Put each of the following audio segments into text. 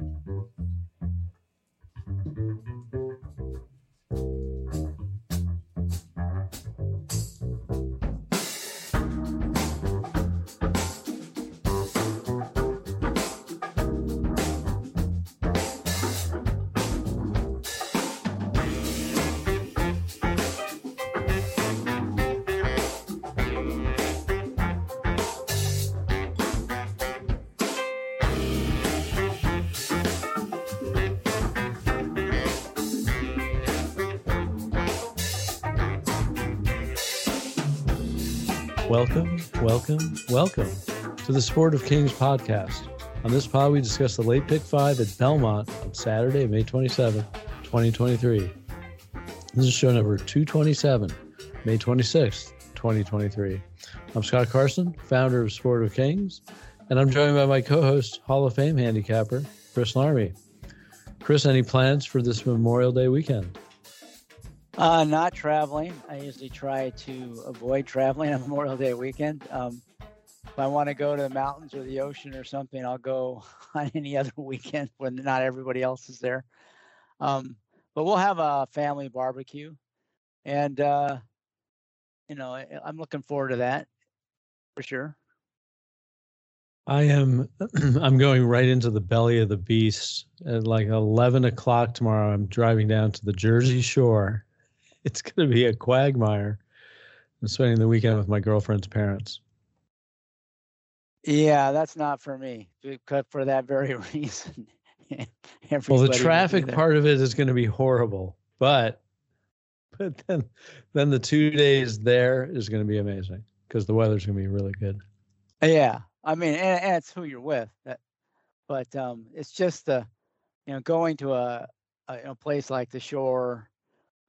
Thank you. Welcome, welcome, welcome to the Sport of Kings podcast. On this pod, we discuss the late pick five at Belmont on Saturday, May 27, 2023. This is show number 227, May 26, 2023. I'm Scott Carson, founder of Sport of Kings, and I'm joined by my co host, Hall of Fame handicapper, Chris Larmy. Chris, any plans for this Memorial Day weekend? Uh, not traveling. I usually try to avoid traveling on Memorial Day weekend. Um, if I want to go to the mountains or the ocean or something, I'll go on any other weekend when not everybody else is there. Um, but we'll have a family barbecue, and uh, you know I'm looking forward to that for sure. I am. I'm going right into the belly of the beast at like 11 o'clock tomorrow. I'm driving down to the Jersey Shore it's going to be a quagmire. I'm spending the weekend with my girlfriend's parents. Yeah, that's not for me. For that very reason. well, the traffic part of it is going to be horrible, but but then then the two days there is going to be amazing because the weather's going to be really good. Yeah, I mean, and, and it's who you're with. But um, it's just the you know going to a, a, a place like the shore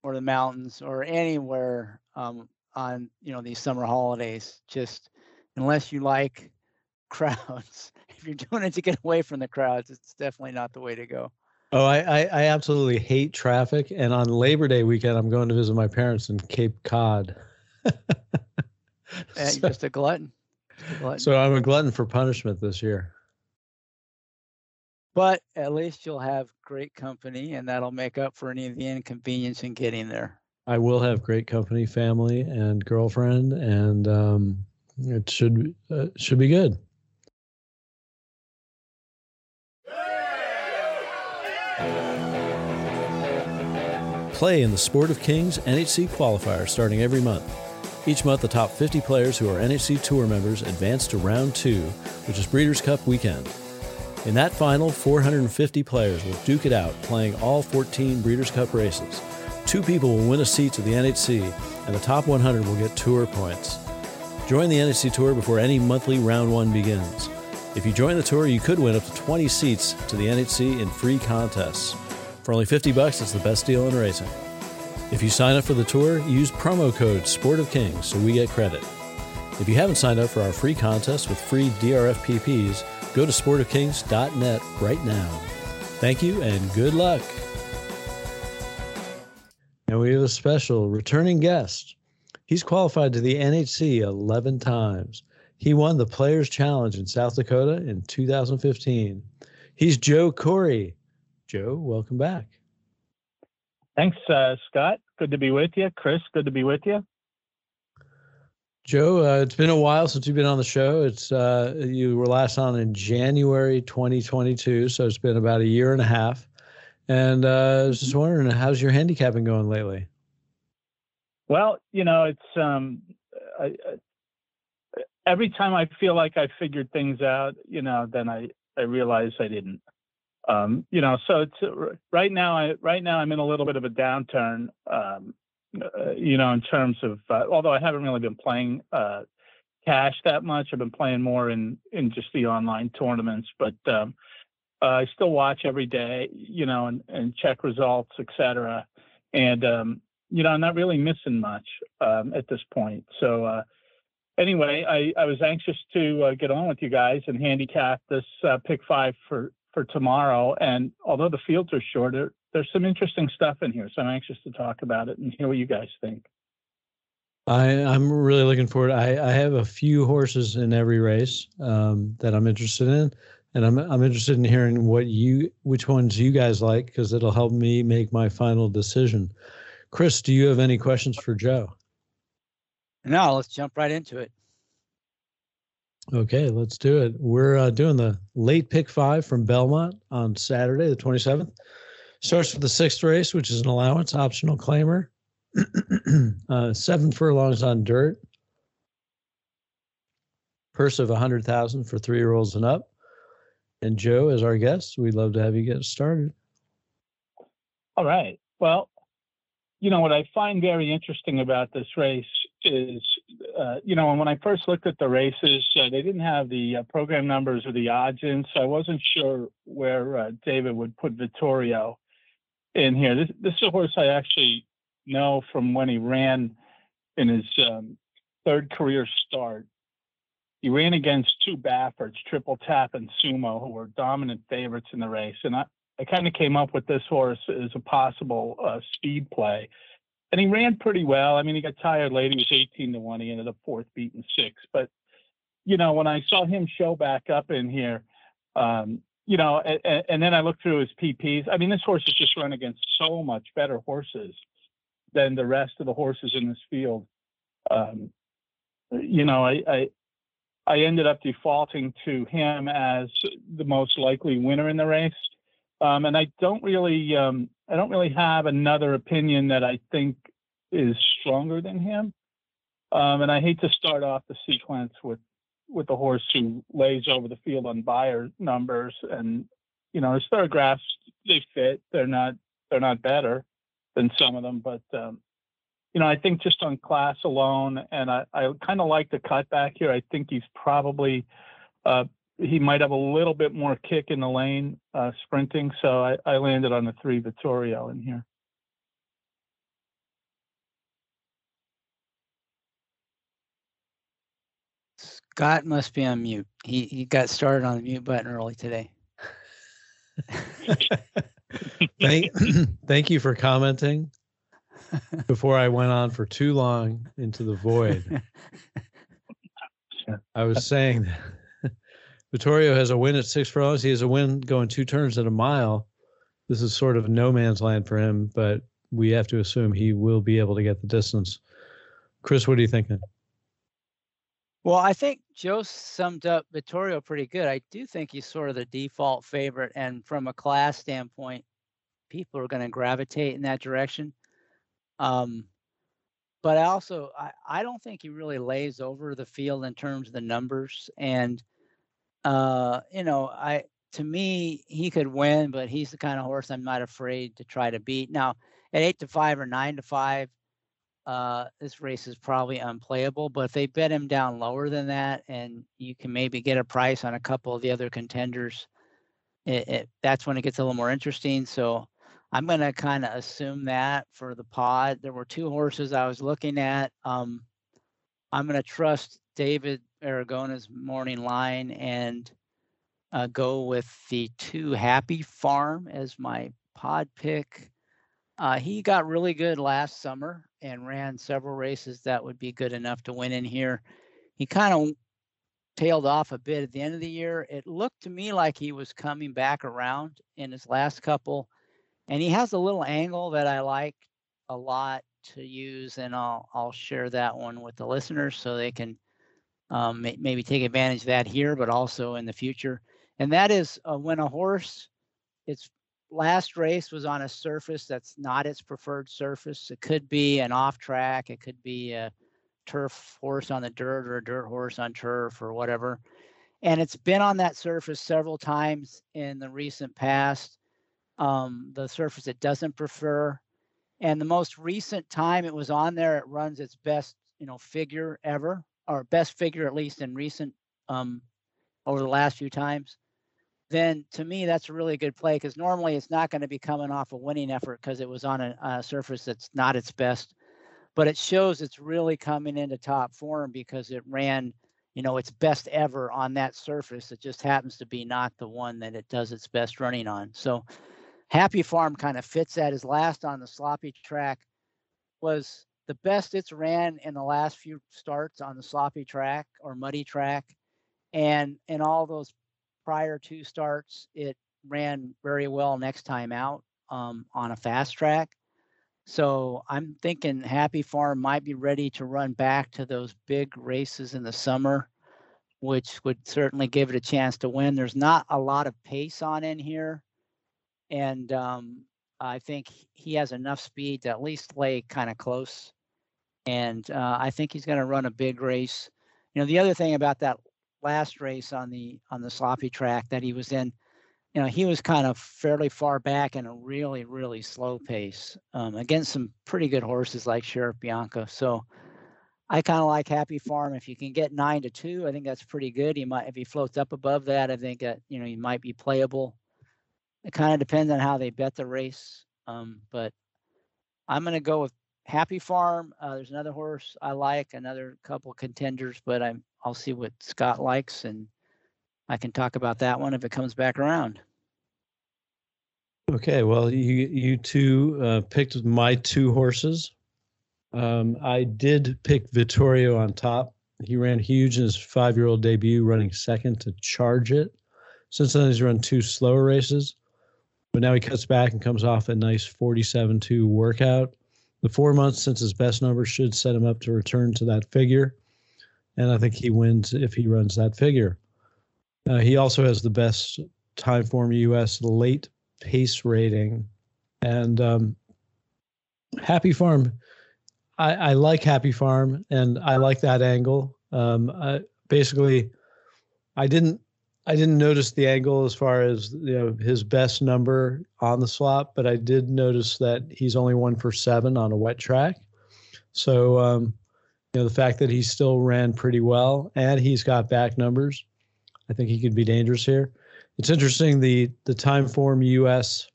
or the mountains or anywhere um, on you know these summer holidays. Just unless you like crowds, if you're doing it to get away from the crowds, it's definitely not the way to go. Oh, I, I, I absolutely hate traffic. And on Labor Day weekend, I'm going to visit my parents in Cape Cod. so, you're just a glutton. a glutton. So I'm a glutton for punishment this year but at least you'll have great company and that'll make up for any of the inconvenience in getting there i will have great company family and girlfriend and um, it should uh, should be good Play in the Sport of Kings NHC qualifier starting every month. Each month, the top 50 players who are NHC Tour members advance to round two, which is Breeders' Cup weekend. In that final, 450 players will duke it out, playing all 14 Breeders' Cup races. Two people will win a seat to the NHC, and the top 100 will get tour points. Join the NHC Tour before any monthly round one begins. If you join the tour, you could win up to 20 seats to the NHC in free contests. For only 50 bucks, it's the best deal in racing. If you sign up for the tour, use promo code Sport of Kings so we get credit. If you haven't signed up for our free contest with free DRFPPs, Go to sportofkings.net right now. Thank you and good luck. And we have a special returning guest. He's qualified to the NHC 11 times. He won the Players Challenge in South Dakota in 2015. He's Joe Koury. Joe, welcome back. Thanks, uh, Scott. Good to be with you. Chris, good to be with you. Joe, uh, it's been a while since you've been on the show. It's uh, you were last on in January 2022, so it's been about a year and a half. And uh, I was just wondering, how's your handicapping going lately? Well, you know, it's um, I, I, every time I feel like I figured things out, you know, then I I realize I didn't. Um, you know, so it's right now. I right now I'm in a little bit of a downturn. Um, uh, you know, in terms of uh, although I haven't really been playing uh, cash that much, I've been playing more in in just the online tournaments. But um, uh, I still watch every day, you know, and, and check results, etc. And um, you know, I'm not really missing much um, at this point. So uh, anyway, I, I was anxious to get on with you guys and handicap this pick five for for tomorrow. And although the fields are shorter, there's some interesting stuff in here. So I'm anxious to talk about it and hear what you guys think. I, I'm really looking forward. I, I have a few horses in every race um, that I'm interested in. and I'm I'm interested in hearing what you which ones you guys like because it'll help me make my final decision. Chris, do you have any questions for Joe? No, let's jump right into it. Okay, let's do it. We're uh, doing the late pick five from Belmont on Saturday, the 27th. Starts with the sixth race, which is an allowance optional claimer. uh, seven furlongs on dirt. Purse of a hundred thousand for three year olds and up. And Joe, as our guest, we'd love to have you get started. All right. Well, you know what I find very interesting about this race is, uh, you know, and when I first looked at the races, uh, they didn't have the uh, program numbers or the odds in, so I wasn't sure where uh, David would put Vittorio in here. This, this is a horse I actually know from when he ran in his um, third career start. He ran against two Bafferts, Triple Tap and Sumo, who were dominant favorites in the race. And I, I kind of came up with this horse as a possible uh, speed play. And he ran pretty well. I mean, he got tired late. He was 18 to 1. He ended up fourth, beaten six. But, you know, when I saw him show back up in here, um, you know, and, and, then I looked through his PPs. I mean, this horse has just run against so much better horses than the rest of the horses in this field. Um, you know, I, I, I ended up defaulting to him as the most likely winner in the race. Um, and I don't really, um, I don't really have another opinion that I think is stronger than him. Um, and I hate to start off the sequence with with the horse who lays over the field on Beyer numbers, and you know his Thoro-Graphs they fit. They're not they're not better than some of them, but um, you know, I think just on class alone, and I, I kind of like the cutback here. I think he's probably, uh, he might have a little bit more kick in the lane uh, sprinting. So I, I landed on the three Vittorio in here. Scott must be on mute. He he got started on the mute button early today. thank, thank you for commenting before I went on for too long into the void. I was saying that Vittorio has a win at six furlongs. He has a win going two turns at a mile. This is sort of no man's land for him, but we have to assume he will be able to get the distance. Chris, what are you thinking? Well, I think Joe summed up Vittorio pretty good. I do think he's sort of the default favorite, and from a class standpoint, people are going to gravitate in that direction. Um, but I also I, I don't think he really lays over the field in terms of the numbers. And uh, you know, I to me he could win, but he's the kind of horse I'm not afraid to try to beat. Now at eight to five or nine to five, uh, this race is probably unplayable. But if they bet him down lower than that, and you can maybe get a price on a couple of the other contenders, it, it, that's when it gets a little more interesting. So I'm going to kind of assume that for the pod. There were two horses I was looking at. Um, I'm going to trust David Aragona's morning line and uh, go with the two Happy Farm as my pod pick. Uh, he got really good last summer and ran several races that would be good enough to win in here. He kind of tailed off a bit at the end of the year. It looked to me like he was coming back around in his last couple and he has a little angle that I like a lot to use, and I'll I'll share that one with the listeners so they can um, may, maybe take advantage of that here, but also in the future. And that is uh, when a horse, its last race was on a surface that's not its preferred surface. It could be an off track, it could be a turf horse on the dirt or a dirt horse on turf or whatever. And it's been on that surface several times in the recent past um, the surface it doesn't prefer. And the most recent time it was on there, it runs its best, you know, figure ever, or best figure at least in recent um, over the last few times. Then to me, that's a really good play because normally it's not going to be coming off a winning effort because it was on a, a surface that's not its best. But it shows it's really coming into top form because it ran you know its best ever on that surface it just happens to be not the one that it does its best running on so Happy Farm kind of fits that. His last on the sloppy track was the best it's ran in the last few starts on the sloppy track or muddy track. And in all those prior two starts, it ran very well next time out um, on a fast track. So I'm thinking Happy Farm might be ready to run back to those big races in the summer, which would certainly give it a chance to win. There's not a lot of pace on in here. And um, I think he has enough speed to at least lay kind of close. And uh, I think he's going to run a big race. You know, the other thing about that last race on the on the sloppy track that he was in, you know, he was kind of fairly far back in a really really slow pace um, against some pretty good horses like Sheriff Bianca. So I kind of like Happy Farm. If you can get nine to two, I think that's pretty good. He might if he floats up above that, I think that you know he might be playable. It kind of depends on how they bet the race. Um, but I'm going to go with Happy Farm. Uh, there's another horse I like, another couple contenders, but I'm I'll see what Scott likes, and I can talk about that one if it comes back around. Okay, well, you you two uh, picked my two horses. Um, I did pick Vittorio on top. He ran huge in his five-year-old debut, running second to Charge It. Since then, he's run two slower races. But now he cuts back and comes off a nice 47 2 workout. The four months since his best number should set him up to return to that figure. And I think he wins if he runs that figure. Uh, he also has the best Timeform US late pace rating. And um, Happy Farm, I, I, like Happy Farm and I like that angle. Um, I, basically, I didn't I didn't notice the angle as far as you know his best number on the slot, but I did notice that he's only one for seven on a wet track. So um, you know the fact that he still ran pretty well and he's got back numbers, I think he could be dangerous here. It's interesting the the Timeform US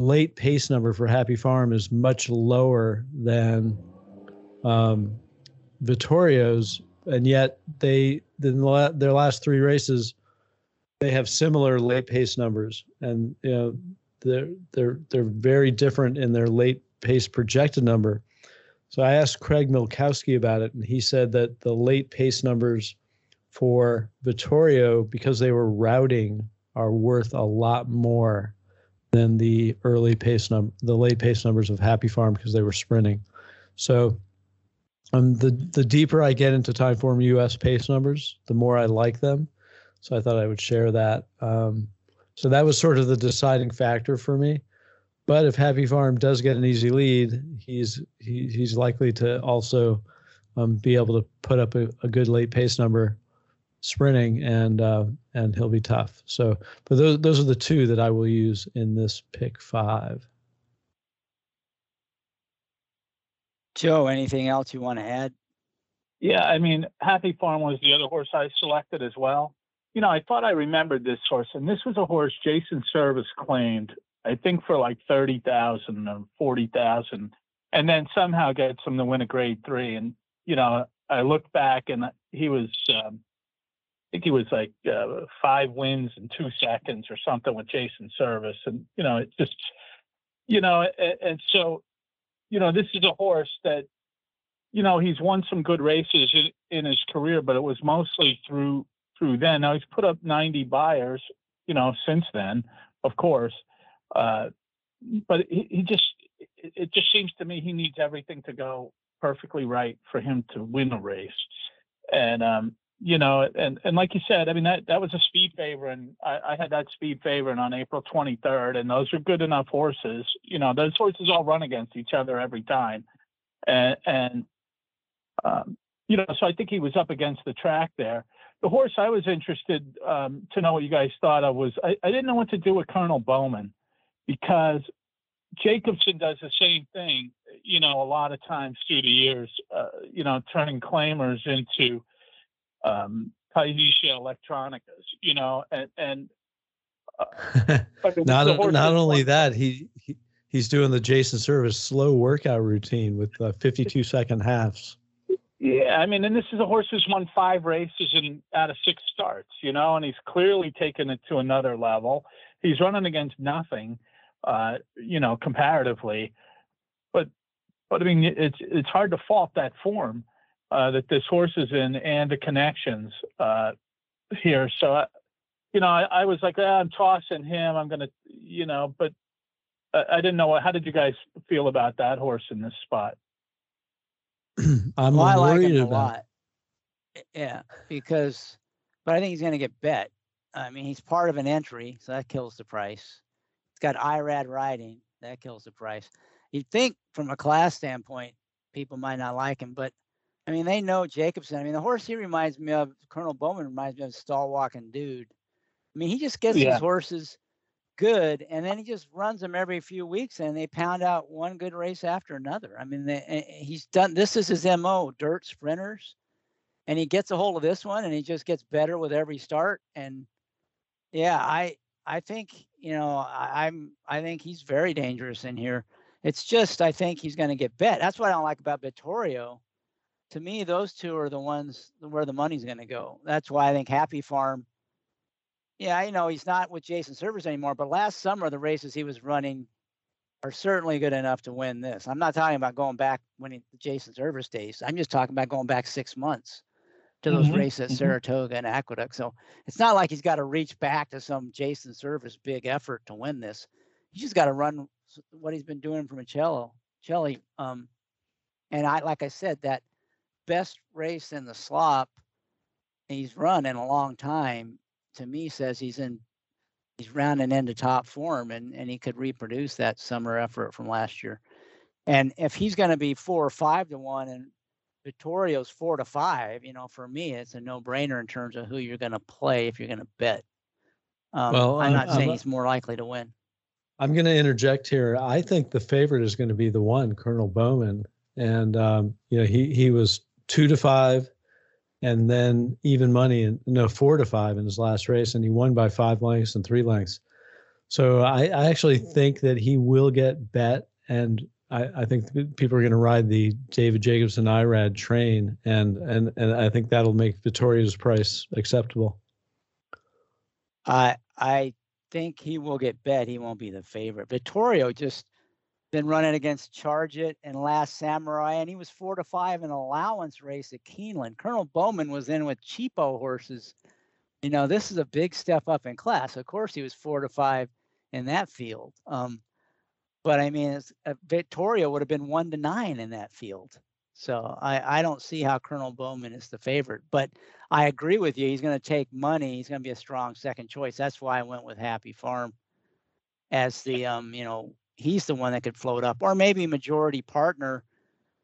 late pace number for Happy Farm is much lower than um, Vittorio's and yet they in their last three races they have similar late pace numbers, and you know they're they're they're very different in their late pace projected number. So I asked Craig Milkowski about it, and he said that the late pace numbers for Vittorio, because they were routing, are worth a lot more than the early pace number, the late pace numbers of Happy Farm because they were sprinting. So um, the the deeper I get into Timeform US pace numbers, the more I like them. So I thought I would share that. Um, so that was sort of the deciding factor for me. But if Happy Farm does get an easy lead, he's he, he's likely to also um, be able to put up a, a, good late pace number sprinting, and uh, and he'll be tough. So, but those those are the two that I will use in this pick five. Joe, anything else you want to add? Yeah, I mean, Happy Farm was the other horse I selected as well. You know, I thought I remembered this horse, and this was a horse Jason Servis claimed, I think for like thirty thousand or forty thousand, and then somehow gets him to win a Grade Three. And you know, I looked back and he was, um, I think he was like uh, five wins in two seconds or something with Jason Servis, and you know, it just, you know, and, and so you know, this is a horse that, you know, he's won some good races in, in his career, but it was mostly through through then. Now he's put up 90 Beyers, you know, since then, of course. Uh, but he, he just, it just seems to me he needs everything to go perfectly right for him to win a race. And um, you know, and and like you said, I mean that that was a speed favor, and I, I had that speed favor on April 23rd, and those are good enough horses. You know, those horses all run against each other every time, and and um, you know, so I think he was up against the track there. The horse I was interested um, to know what you guys thought of was I, I didn't know what to do with Colonel Bowman because Jacobson does the same thing. You know, a lot of times through the years, uh, you know, turning claimers into um, Electronicas, Electronicas, you know, and, and uh, not not only that, he, he he's doing the Jason Servis slow workout routine with uh, 52 second halves. Yeah, I mean, and this is a horse who's won five races and out of six starts, you know, and he's clearly taken it to another level. He's running against nothing, uh, you know, comparatively, but but I mean, it's it's hard to fault that form uh, that this horse is in and the connections uh, here. So, uh, you know, I, I was like, ah, I'm tossing him. I'm gonna, you know, but I, I didn't know. How did you guys feel about that horse in this spot? I'm well, I like worried him a about. lot. Yeah, because, but I think he's going to get bet. I mean, he's part of an entry, so that kills the price. It's got IRAD riding, that kills the price. You'd think from a class standpoint, people might not like him, but I mean, they know Jacobson. I mean, the horse he reminds me of, Colonel Bowman reminds me of stall walking dude. I mean, he just gets Yeah. his horses good, and then he just runs them every few weeks, and they pound out one good race after another. I mean, they, eh, eh, he's done. This is his mo: dirt sprinters, and he gets a hold of this one, and he just gets better with every start. And yeah, I I think you know I, I'm I think he's very dangerous in here. It's just I think he's going to get bet. That's what I don't like about Vittorio. To me, those two are the ones where the money's going to go. That's why I think Happy Farm. Yeah, you know he's not with Jason Servis anymore, but last summer the races he was running are certainly good enough to win this. I'm not talking about going back winning the Jason Servis days. I'm just talking about going back six months to those Mhm, races at mhm. Saratoga and Aqueduct. So it's not like he's got to reach back to some Jason Servis big effort to win this. He's just got to run what he's been doing from a cello, Chelly. Um, and I, like I said, that best race in the slop he's run in a long time to me says he's in he's rounding into top form and and he could reproduce that summer effort from last year. And if he's going to be four or five to one and Vittorio's four to five, you know, for me, it's a no brainer in terms of who you're going to play if you're going to bet. Um, Well, I'm I'm- not saying I'm- he's more likely to win. I'm going to interject here. I think the favorite is going to be the one, Colonel Bowman, and um, you know he he was two to five, and then even money and no four to five in his last race, and he won by five lengths and three lengths. So I, I actually think that he will get bet, and I, I think people are going to ride the David Jacobson IRAD train, and and and I think that'll make Vittorio's price acceptable. I I think he will get bet. He won't be the favorite. Vittorio just been running against Charge It and Last Samurai, and he was four to five in an allowance race at Keeneland. Colonel Bowman was in with cheapo horses. You know, this is a big step up in class. Of course, he was four to five in that field. Um, but I mean, uh, Vittorio would have been one to nine in that field. So I, I don't see how Colonel Bowman is the favorite. But I agree with you. He's going to take money. He's going to be a strong second choice. That's why I went with Happy Farm as the um, you know, he's the one that could float up, or maybe majority partner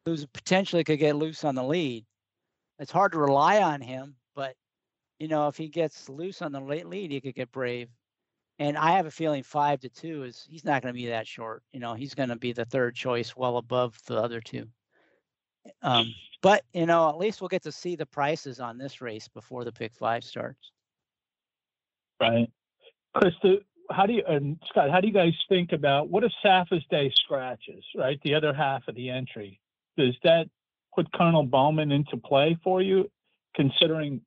who's potentially could get loose on the lead. It's hard to rely on him, but you know, if he gets loose on the late lead, he could get brave. And I have a feeling five to two is he's not going to be that short. You know, he's going to be the third choice, well above the other two. Um, but you know, at least we'll get to see the prices on this race before the pick five starts. Right. Krista, how do you, and Scott, how do you guys think about what if Safa's Day scratches, right? The other half of the entry. Does that put Colonel Bowman into play for you, considering,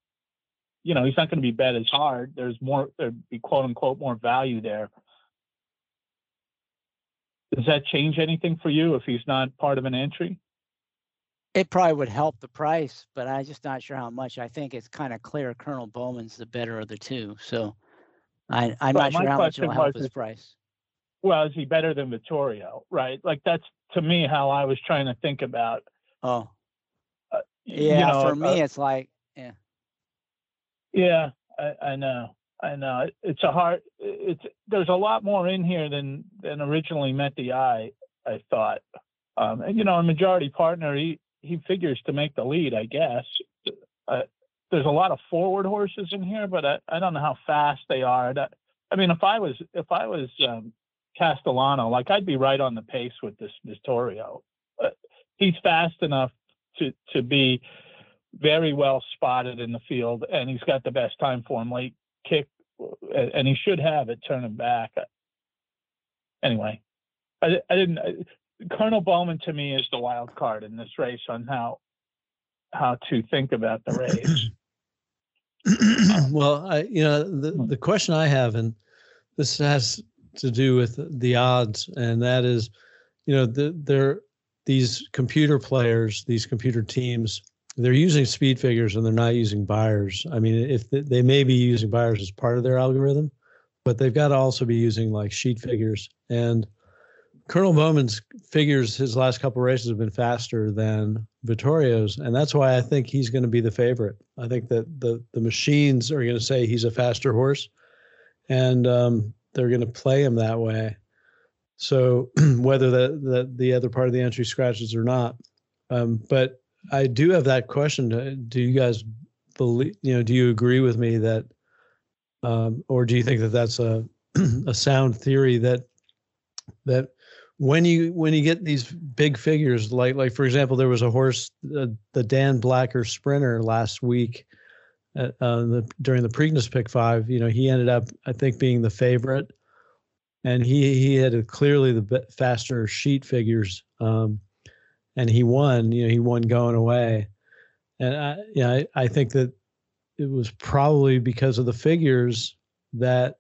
you know, he's not going to be bet as hard. There's more, there'd be quote unquote more value there. Does that change anything for you if he's not part of an entry? It probably would help the price, but I'm just not sure how much. I think it's kind of clear Colonel Bowman's the better of the two. So I, I'm Well, not sure how much it'll help was his price. Well, is he better than Vittorio, right? Like that's to me how I was trying to think about. Oh, y- yeah. you know, for uh, me, it's like, Yeah, I, I know. I know. It's a hard. It's there's a lot more in here than than originally met the eye. I thought, um, and you know, a majority partner, he he figures to make the lead. I guess. Uh, there's a lot of forward horses in here, but I, I don't know how fast they are. That, I mean, if I was if I was um, Castellano, like I'd be right on the pace with this Vittorio. Uh, he's fast enough to to be very well spotted in the field, and he's got the best time for him late kick, and he should have it turning back. Anyway, I, I didn't. I- Colonel Bowman to me is the wild card in this race on how how to think about the race. well, I, you know, the, Hmm. the question I have, and this has to do with the odds, and that is, you know, the, there these computer players, these computer teams they're using speed figures and they're not using Beyers. I mean, if they, they may be using Beyers as part of their algorithm, but they've got to also be using like sheet figures. And Colonel Bowman's figures his last couple races have been faster than Vittorio's, and that's why I think he's going to be the favorite. I think that the the machines are going to say he's a faster horse, and um, they're going to play him that way. So whether the, the the other part of the entry scratches or not, um, but I do have that question. Do you guys believe? You know, do you agree with me that, um, or do you think that that's a a sound theory that that when you when you get these big figures like like for example there was a horse uh, the Dan Blacker sprinter last week at, uh, the, during the Preakness pick five you know he ended up I think being the favorite. And he he had a, clearly the faster sheet figures um, and he won you know he won going away. And I yeah I, I think that it was probably because of the figures that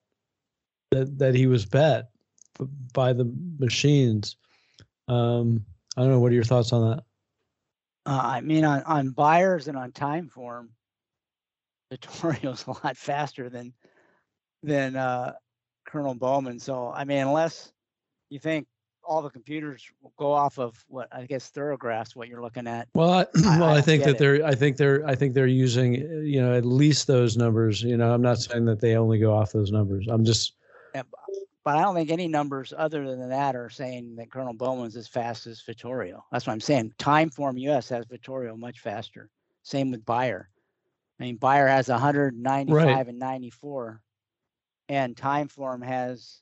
that that he was bet by the machines. Um, I don't know. What are your thoughts on that? Uh, I mean, on on Beyers and on Timeform, Vittorio's a lot faster than than uh, Colonel Bowman. So I mean, unless you think all the computers go off of what I guess Thoro-Graphs, what you're looking at. Well, I, well, I, I think that it. they're, I think they're, I think they're using, you know, at least those numbers. You know, I'm not saying that they only go off those numbers. I'm just, but I don't think any numbers other than that are saying that Colonel Bowman's as fast as Vittorio. That's what I'm saying. Timeform US has Vittorio much faster. Same with Beyer. I mean, Beyer has 195 right. and 94, and Timeform has.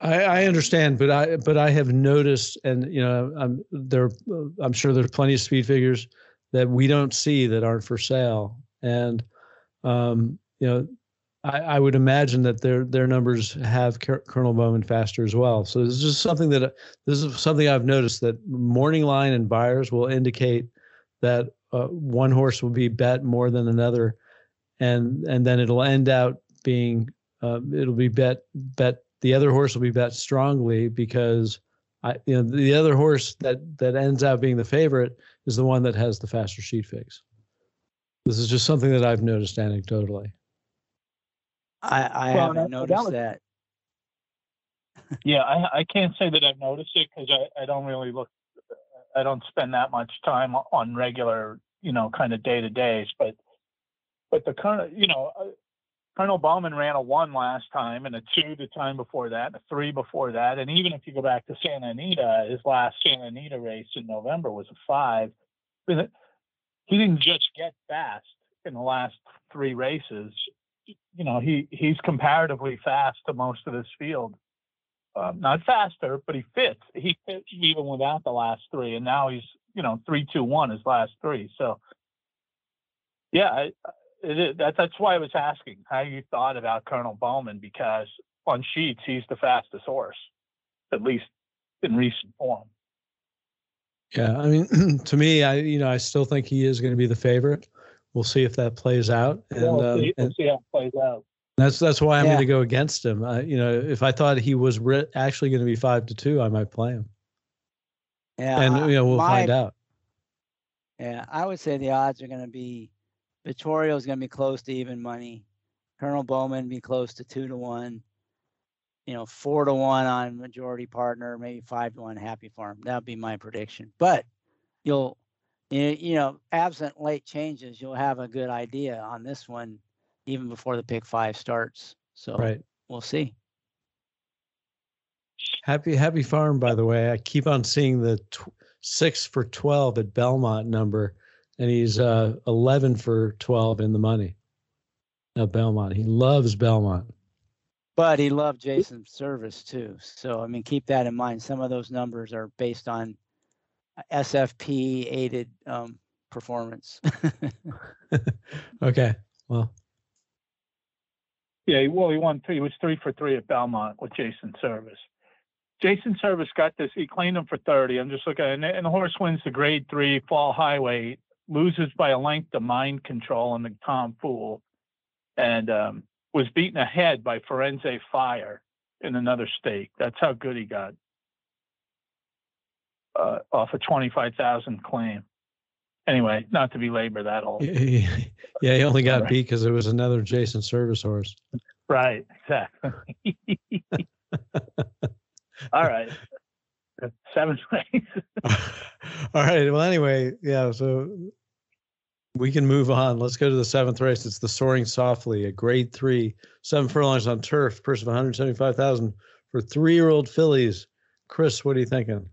I, I understand, but I but I have noticed, and you know, I'm there. I'm sure there's plenty of speed figures that we don't see that aren't for sale, and um, you know, I, I, would imagine that their their numbers have Colonel Bowman faster as well. So this is just something that this is something I've noticed that morning line and Beyers will indicate that uh, one horse will be bet more than another, and and then it'll end out being uh, it'll be bet bet the other horse will be bet strongly because I you know the other horse that that ends out being the favorite is the one that has the faster sheet figs. This is just something that I've noticed anecdotally. I, I well, haven't noticed that. Was, that. yeah, I, I can't say that I've noticed it because I, I don't really look, I don't spend that much time on regular, you know, kind of day to days. But, but the current, you know, uh, Colonel Bowman ran a one last time and a two the time before that, a three before that. And even if you go back to Santa Anita, his last Santa Anita race in November was a five. He didn't just get fast in the last three races you know, he he's comparatively fast to most of this field. Um, not faster, but he fits. He fits even without the last three, and now he's you know three two one his last three. So yeah, it, it, that, that's why I was asking how you thought about Colonel Bowman because on sheets he's the fastest horse, at least in recent form. Yeah, I mean, to me, I you know I still think he is going to be the favorite we'll see if that plays out. And, we'll, um, see, we'll see how it plays out. That's that's why I'm yeah. going to go against him. I, you know, if I thought he was re- actually going to be five to two, I might play him. Yeah, and you know we'll my, find out. Yeah, I would say the odds are going to be Vittorio is going to be close to even money. Colonel Bowman be close to two to one. You know, four to one on majority partner, maybe five to one happy farm. That'd be my prediction. But you'll you you know, absent late changes, you'll have a good idea on this one even before the pick five starts. So right. we'll see. Happy Happy Farm, by the way. I keep on seeing the tw- six for twelve at Belmont number, and he's uh, eleven for twelve in the money at Belmont. He loves Belmont. But he loved Jason Servis too. So I mean, keep that in mind. Some of those numbers are based on SFP aided um, performance. okay. Well. Yeah, well, he won three. He was three for three at Belmont with Jason Servis. Jason Servis got this. He claimed him for 30. I'm just looking, and, and the horse wins the grade three Fall Highweight, loses by a length to mind control in the Tom Fool, and um, was beaten ahead by Firenze Fire in another stake. That's how good he got uh, off a 25,000 claim. anyway, not to belabor that whole. yeah, he only got beat because it was another Jason Servis horse. Right, exactly. All right. Seven race. All right. Well, anyway, yeah. So we can move on. Let's go to the seventh race. It's the Soaring Softly, a grade three, seven furlongs on turf, purse of 175,000 for three-year-old fillies. Chris, what are you thinking?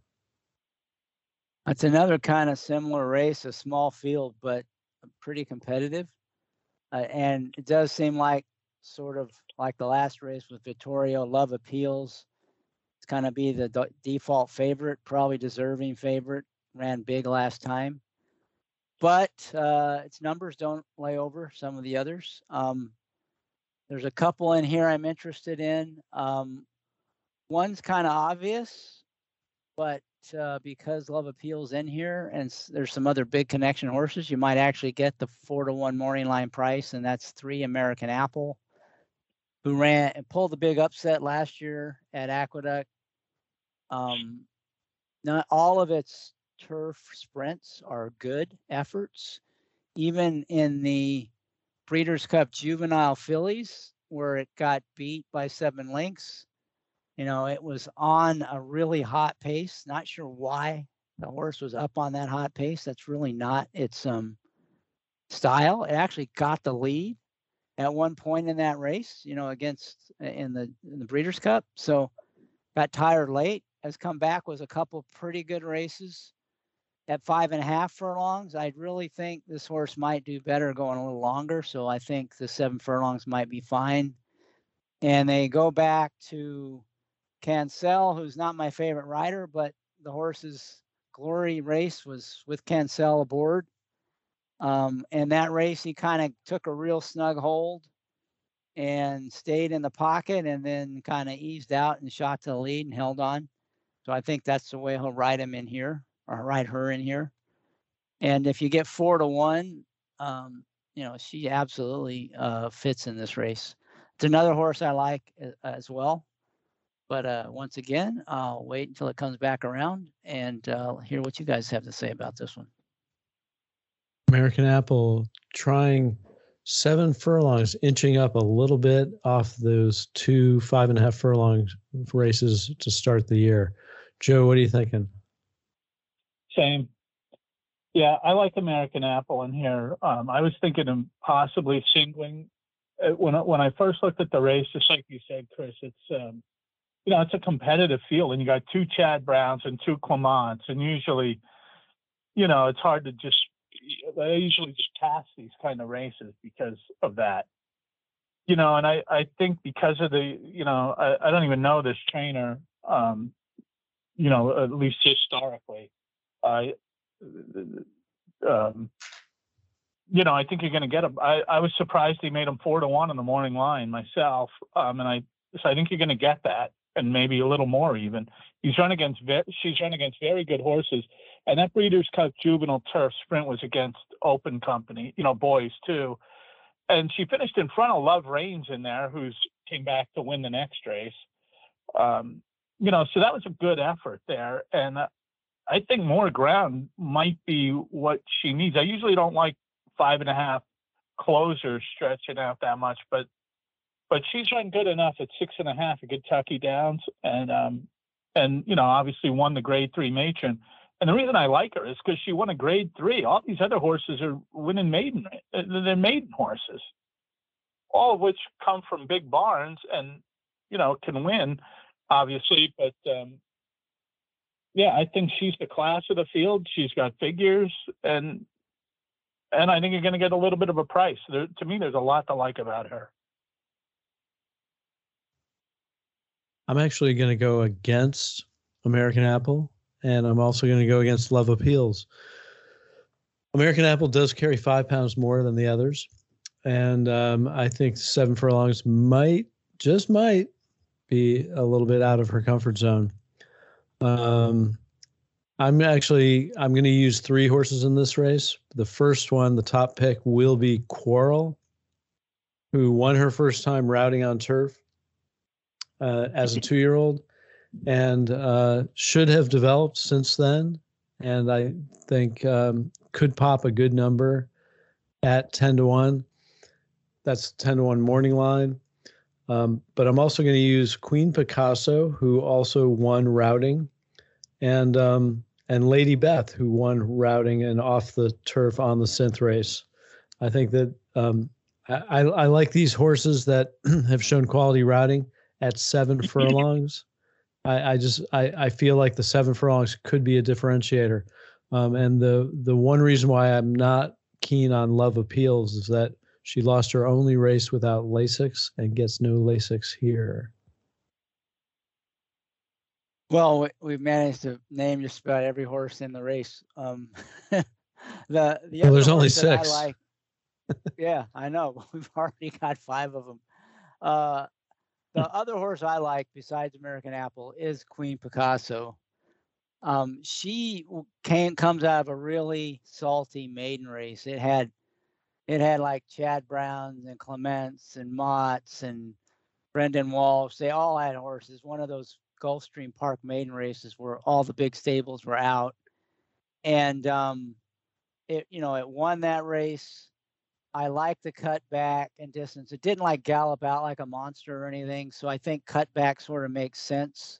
It's another kind of similar race, a small field, but pretty competitive. Uh, and it does seem like sort of like the last race with Vittorio, Love Appeals. It's kind of be the d- default favorite, probably deserving favorite. Ran big last time, but uh, its numbers don't lay over some of the others. Um, there's a couple in here I'm interested in. Um, one's kind of obvious, but uh, because Love Appeals in here, and there's some other big connection horses, you might actually get the four to one morning line price, and that's three American Apple, who ran and pulled the big upset last year at Aqueduct. Um, not all of its turf sprints are good efforts, even in the Breeders' Cup Juvenile Fillies, where it got beat by seven lengths you know, it was on a really hot pace. Not sure why the horse was up on that hot pace. That's really not its um style. It actually got the lead at one point in that race, you know, against in the in the Breeders' Cup. So got tired late. Has come back was a couple pretty good races at five and a half furlongs. I really think this horse might do better going a little longer. So I think the seven furlongs might be fine. And they go back to Cancel, who's not my favorite rider, but the horse's glory race was with Cancel aboard. Um, and that race, he kind of took a real snug hold and stayed in the pocket and then kind of eased out and shot to the lead and held on. So I think that's the way he'll ride him in here or ride her in here. And if you get four to one, um, you know, she absolutely uh, fits in this race. It's another horse I like uh, as well. But uh, once again, I'll wait until it comes back around and uh, hear what you guys have to say about this one. American Apple trying seven furlongs, inching up a little bit off those two five and a half furlong races to start the year. Joe, what are you thinking? Same. Yeah, I like American Apple in here. Um, I was thinking of possibly singling. Uh, when I, when I first looked at the race, just like you said, Chris, it's um, you know, it's a competitive field, and you got two Chad Browns and two Clements, and usually, you know, it's hard to just. They usually just pass these kind of races because of that, you know. And I, I think because of the, you know, I, I don't even know this trainer, um, you know, at least historically, I, um, you know, I think you're going to get him. I, I was surprised he made him four to one in the morning line myself, um, and I, so I think you're going to get that and maybe a little more even. He's run against she's run against very good horses, and that Breeders' Cup Juvenile Turf Sprint was against Open Company, you know, boys too, and she finished in front of Love Reigns in there, who's came back to win the next race. Um, you know, so that was a good effort there, and uh, I think more ground might be what she needs. I usually don't like five and a half closers stretching out that much, but but she's run good enough at six and a half at Kentucky Downs, and um, and you know obviously won the Grade Three matron. And the reason I like her is because she won a Grade Three. All these other horses are winning maiden. Uh, they're maiden horses, all of which come from big barns and you know can win, obviously. But um, yeah, I think she's the class of the field. She's got figures, and and I think you're going to get a little bit of a price. There, to me, there's a lot to like about her. I'm actually going to go against American Apple, and I'm also going to go against Love Appeals. American Apple does carry five pounds more than the others, and um, I think seven furlongs might, just might, be a little bit out of her comfort zone. Um, I'm actually I'm going to use three horses in this race. The first one, the top pick, will be Quarrel, who won her first time routing on turf uh, as a two year old and uh, should have developed since then. And I think um, could pop a good number at 10 to 1. That's 10 to 1 morning line. Um, but I'm also going to use Queen Picasso, who also won routing, and um, and Lady Beth, who won routing and off the turf on the synth race. I think that um, I, I like these horses that have shown quality routing at seven furlongs. I, I just I, I feel like the seven furlongs could be a differentiator. Um, and the the one reason why I'm not keen on Love Appeals is that she lost her only race without Lasix and gets no Lasix here. Well, we've managed to name just about every horse in the race. Um, the the well, there's only six. I like, yeah, I know. We've already got five of them. Uh, the other horse I like besides American Apple is Queen Picasso. Um, she came comes out of a really salty maiden race. It had it had like Chad Browns and Clements and Motts and Brendan Walsh. They all had horses. One of those Gulfstream Park maiden races where all the big stables were out, and um, it you know it won that race. I like the cut back and distance. It didn't like gallop out like a monster or anything, so I think cut back sort of makes sense.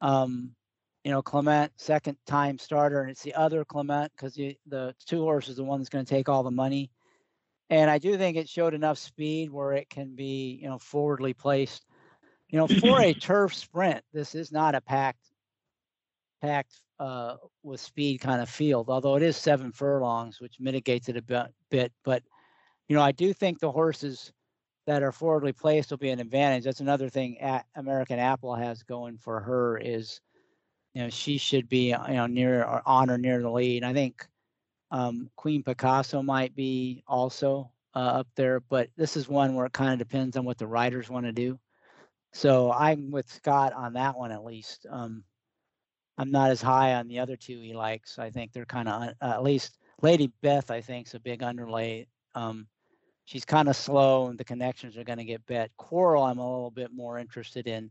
Um, you know, Clement, second time starter, and it's the other Clement because the, the two horses the one that's going to take all the money. And I do think it showed enough speed where it can be, you know, forwardly placed. You know, for a turf sprint, this is not a packed, packed uh, with speed kind of field. Although it is seven furlongs, which mitigates it a bit. bit but you know, I do think the horses that are forwardly placed will be an advantage. That's another thing at American Apple has going for her is, you know, she should be you know near or on or near the lead. I think um, Queen Picasso might be also uh, up there, but this is one where it kind of depends on what the riders want to do. So I'm with Scott on that one at least. Um, I'm not as high on the other two he likes. I think they're kind of uh, at least Lady Beth. I think is a big underlay. Um, she's kind of slow and the connections are going to get bet. Quarrel, I'm a little bit more interested in.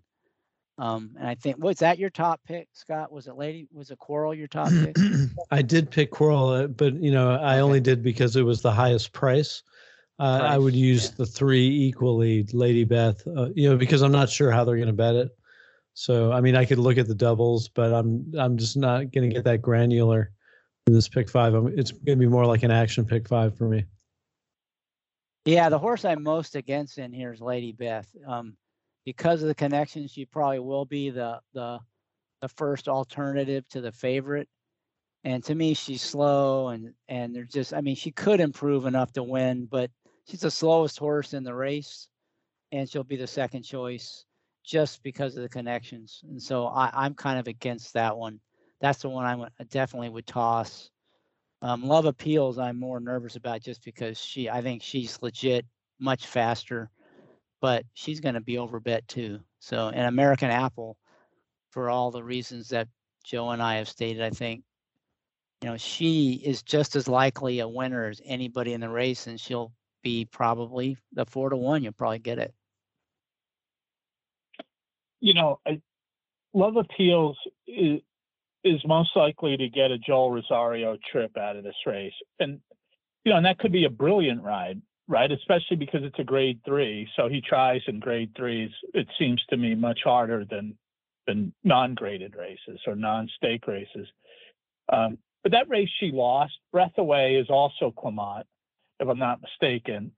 Um, and I think was that your top pick, Scott? Was it Lady? Was it Quarrel your top pick? I did pick Quarrel, uh, but you know I okay. only did because it was the highest price. Uh, price I would use yeah. the three equally, Lady Beth. Uh, you know because I'm not sure how they're going to bet it. So I mean I could look at the doubles, but I'm I'm just not going to get that granular in this pick five. I'm, it's going to be more like an action pick five for me. Yeah, the horse I'm most against in here is Lady Beth. Um, because of the connection, she probably will be the the the first alternative to the favorite. And to me, she's slow and and there's just I mean she could improve enough to win, but she's the slowest horse in the race, and she'll be the second choice just because of the connections. And so I, I'm kind of against that one. That's the one I definitely would toss. Um, Love Appeals, I'm more nervous about just because she, I think she's legit much faster, but she's going to be overbet too. So, and American Apple, for all the reasons that Joe and I have stated, I think, you know, she is just as likely a winner as anybody in the race, and she'll be probably the four to one. You'll probably get it. You know, I, Love Appeals is, is most likely to get a Joel Rosario trip out of this race. And, you know, and that could be a brilliant ride, right? Especially because it's a grade three. So he tries in grade threes, it seems to me much harder than than non-graded races or non-stake races. Um, but that race she lost, Breath Away is also Clement, if I'm not mistaken.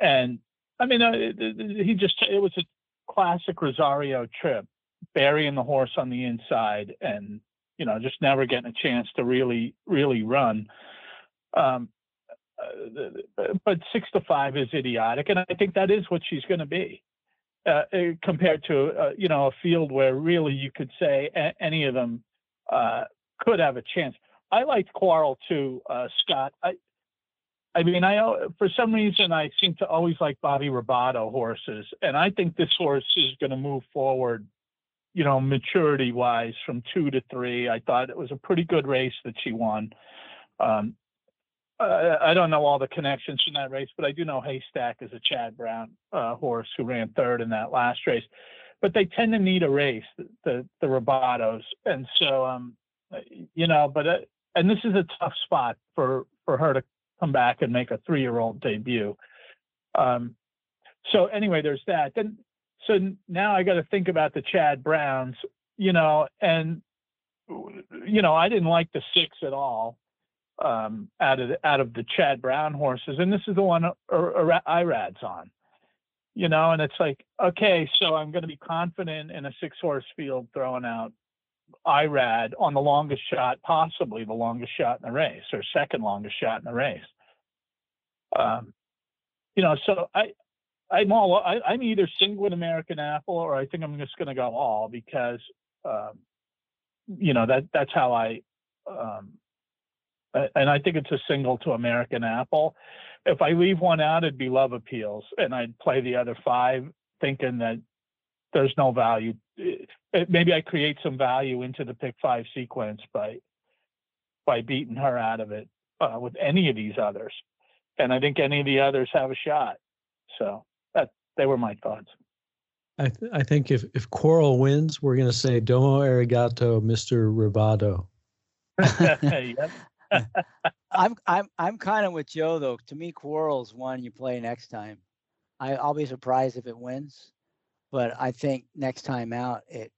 And I mean, uh, he just, it was a classic Rosario trip, burying the horse on the inside and you know, just never getting a chance to really, really run. Um, uh, but six to five is idiotic, and I think that is what she's going to be. Uh, uh, compared to uh, you know a field where really you could say a- any of them uh, could have a chance. I liked Quarrel too, uh, Scott. I, I mean, I for some reason I seem to always like Bobby Ribaudo horses, and I think this horse is going to move forward you know, maturity wise from two to three. I thought it was a pretty good race that she won. Um, I, I don't know all the connections from that race, but I do know Haystack is a Chad Brown uh, horse who ran third in that last race. But they tend to need a race, the the, the and so um, you know, but uh, and this is a tough spot for for her to come back and make a three-year-old debut. Um, so anyway, there's that. Then so now I got to think about the Chad Browns, you know, and you know I didn't like the six at all um, out of the, out of the Chad Brown horses, and this is the one Irad's on, you know, and it's like okay, so I'm going to be confident in a six horse field throwing out Irad on the longest shot, possibly the longest shot in the race or second longest shot in the race. Um, you know, so I, I'm all, I, am either single American Apple or I think I'm just going to go all because, um, you know, that that's how I, um, and I think it's a single to American Apple. If I leave one out, it'd be Love Appeals, and I'd play the other five, thinking that there's no value. It, it, maybe I create some value into the pick five sequence by by beating her out of it uh, with any of these others, and I think any of the others have a shot. So they were my thoughts. I th- I think if if Quarrel wins, we're going to say Domo Arigato, Mister Ribaudo. I'm I'm I'm kind of with Joe though. To me, Quarrel's one you play next time. I, I'll be surprised if it wins, but I think next time out it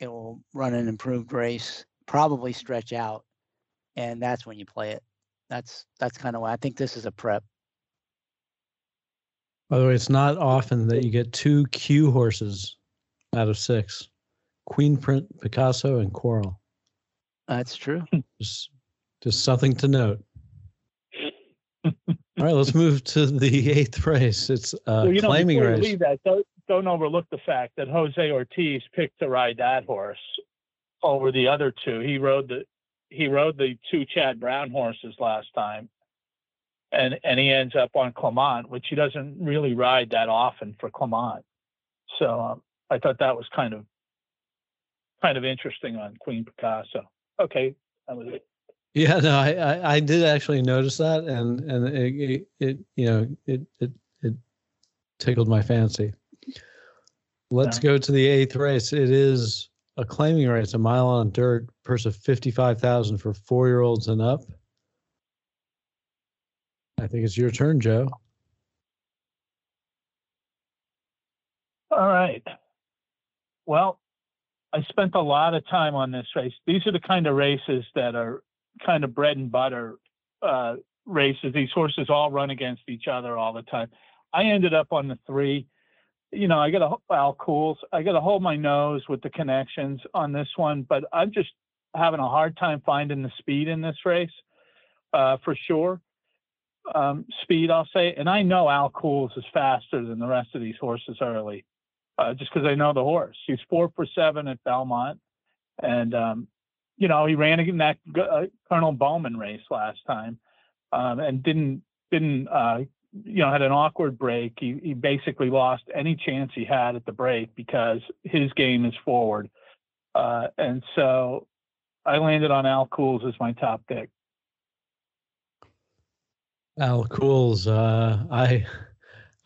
it will run an improved race, probably stretch out, and that's when you play it. That's that's kind of why I think this is a prep. By the way, it's not often that you get two Q horses out of six: Queen Print, Picasso, and Quarrel. That's true. Just, just something to note. All right, let's move to the eighth race. It's a well, you know, claiming race. Leave that, don't, don't overlook the fact that Jose Ortiz picked to ride that horse over the other two. He rode the he rode the two Chad Brown horses last time, and and he ends up on Clement, which he doesn't really ride that often for Clement. So um, I thought that was kind of kind of interesting on Queen Picasso. Okay, that was it. Yeah, no, I, I, I did actually notice that, and and it, it, it you know it it it tickled my fancy. Let's yeah. go to the eighth race. It is a claiming race, a mile on dirt, purse of fifty-five thousand for four-year-olds and up. I think it's your turn, Joe. All right. Well, I spent a lot of time on this race. These are the kind of races that are kind of bread and butter uh, races. These horses all run against each other all the time. I ended up on the three. You know, I got to Al Cools. I got to hold my nose with the connections on this one, but I'm just having a hard time finding the speed in this race, uh, for sure. Um, speed, I'll say, and I know Al Cools is faster than the rest of these horses early, uh, just because I know the horse. He's four for seven at Belmont, and um, you know, he ran in that uh, Colonel Bowman race last time, um, and didn't didn't uh, you know had an awkward break. He he basically lost any chance he had at the break because his game is forward, uh, and so I landed on Al Cools as my top pick. Al Cools, uh, I.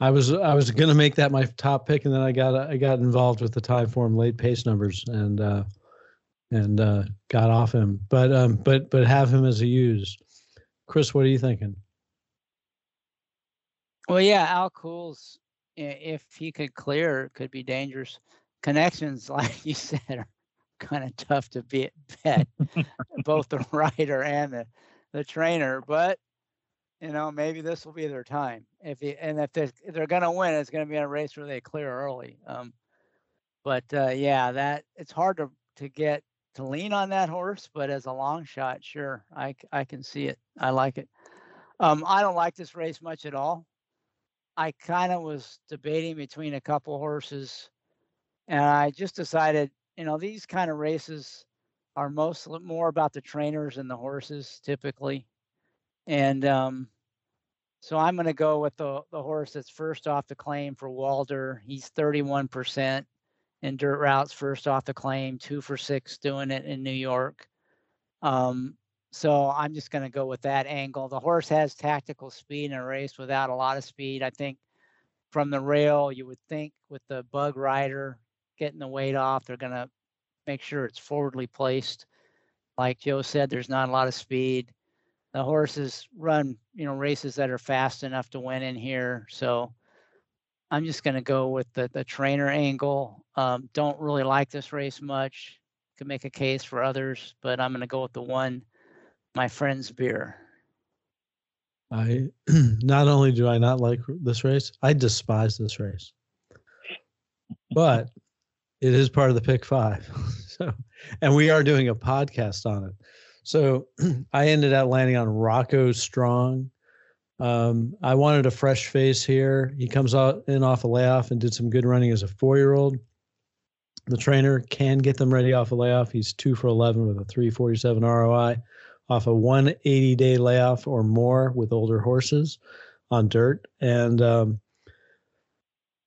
I was I was gonna make that my top pick, and then I got I got involved with the Timeform late pace numbers, and uh, and uh, got off him. But um, but but have him as a use. Chris, what are you thinking? Well, yeah, Al Cools, if he could clear, could be dangerous. Connections, like you said, are kind of tough to be, bet, both the rider and the, the trainer. But you know, maybe this will be their time. If he, and if they're, they're going to win, it's going to be a race where they clear early. Um, but uh, yeah, that it's hard to to get to lean on that horse, but as a long shot, sure, I, I can see it. I like it. Um, I don't like this race much at all. I kind of was debating between a couple horses, and I just decided, you know, these kind of races are most more about the trainers and the horses typically, and um, so I'm going to go with the the horse that's first off the claim for Walder. He's 31 percent in dirt routes first off the claim, two for six doing it in New York. Um, so I'm just going to go with that angle. The horse has tactical speed in a race without a lot of speed. I think from the rail, you would think with the bug rider getting the weight off, they're going to make sure it's forwardly placed. Like Joe said, there's not a lot of speed. The horses run, you know, races that are fast enough to win in here. So I'm just going to go with the the trainer angle. Um, don't really like this race much. Could make a case for others, but I'm going to go with the one, my friend's beer. I not only do I not like this race, I despise this race. But it is part of the pick five. so and we are doing a podcast on it. So I ended up landing on Rocco Strong. Um, I wanted a fresh face here. He comes out in off a layoff and did some good running as a four year old. The trainer can get them ready off a layoff. He's two for 11 with a 347 ROI off a 180 day layoff or more with older horses on dirt. And um,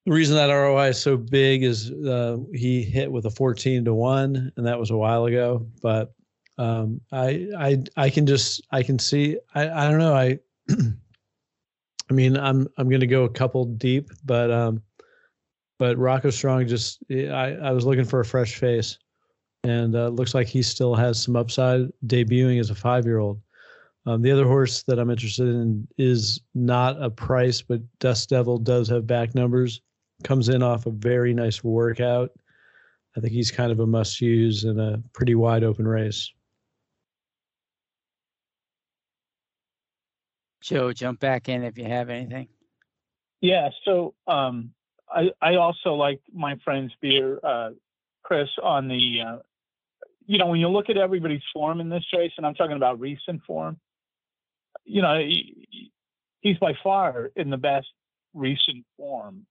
the reason that ROI is so big is uh, he hit with a 14 to 1, and that was a while ago. But um, I, I, I can just, I can see, I, I don't know. I, I mean, I'm, I'm going to go a couple deep, but, um, but Rocco Strong just, I, I was looking for a fresh face and uh, looks like he still has some upside debuting as a five year old. Um, the other horse that I'm interested in is not a price, but Dust Devil does have back numbers. Comes in off a very nice workout. I think he's kind of a must use in a pretty wide open race. Joe, jump back in if you have anything. Yeah, so um, I I also like my friend's beer, uh, Chris, on the uh, you know, when you look at everybody's form in this race, and I'm talking about recent form, you know, he, he's by far in the best recent form,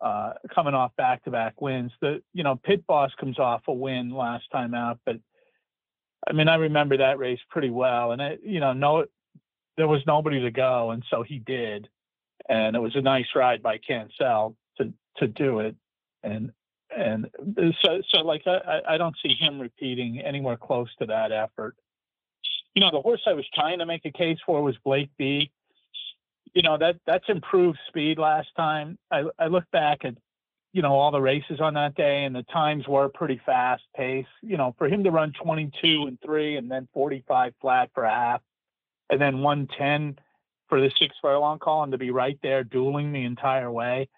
uh, coming off back-to-back wins. The you know, Pit Boss comes off a win last time out, but I mean, I remember that race pretty well, and it, you know, no, there was nobody to go, and so he did, and it was a nice ride by Cancel to to do it, and and so so like I, I don't see him repeating anywhere close to that effort. You know, the horse I was trying to make a case for was Blake B. You know that that's improved speed last time. I I look back at you know all the races on that day and the times were pretty fast pace. You know, for him to run 22 and three and then 45 flat for a half, and then 110 for the six furlong call and to be right there dueling the entire way.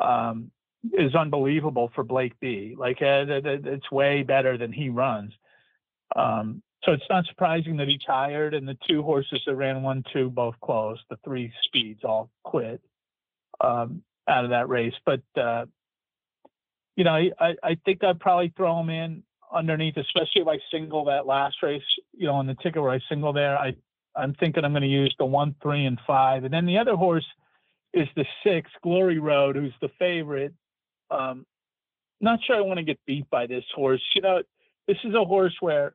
Um, is unbelievable for Blake B. Like uh, it's way better than he runs. Um, so it's not surprising that he tired, and the two horses that ran one two both closed. The three speeds all quit um, out of that race. But uh, you know, I, I think I'd probably throw him in underneath, especially if I single that last race. You know, on the ticket where I single there, I I'm thinking I'm going to use the one, three, and five, and then the other horse is the six, Glory Road, who's the favorite. Um, not sure I want to get beat by this horse. You know, this is a horse where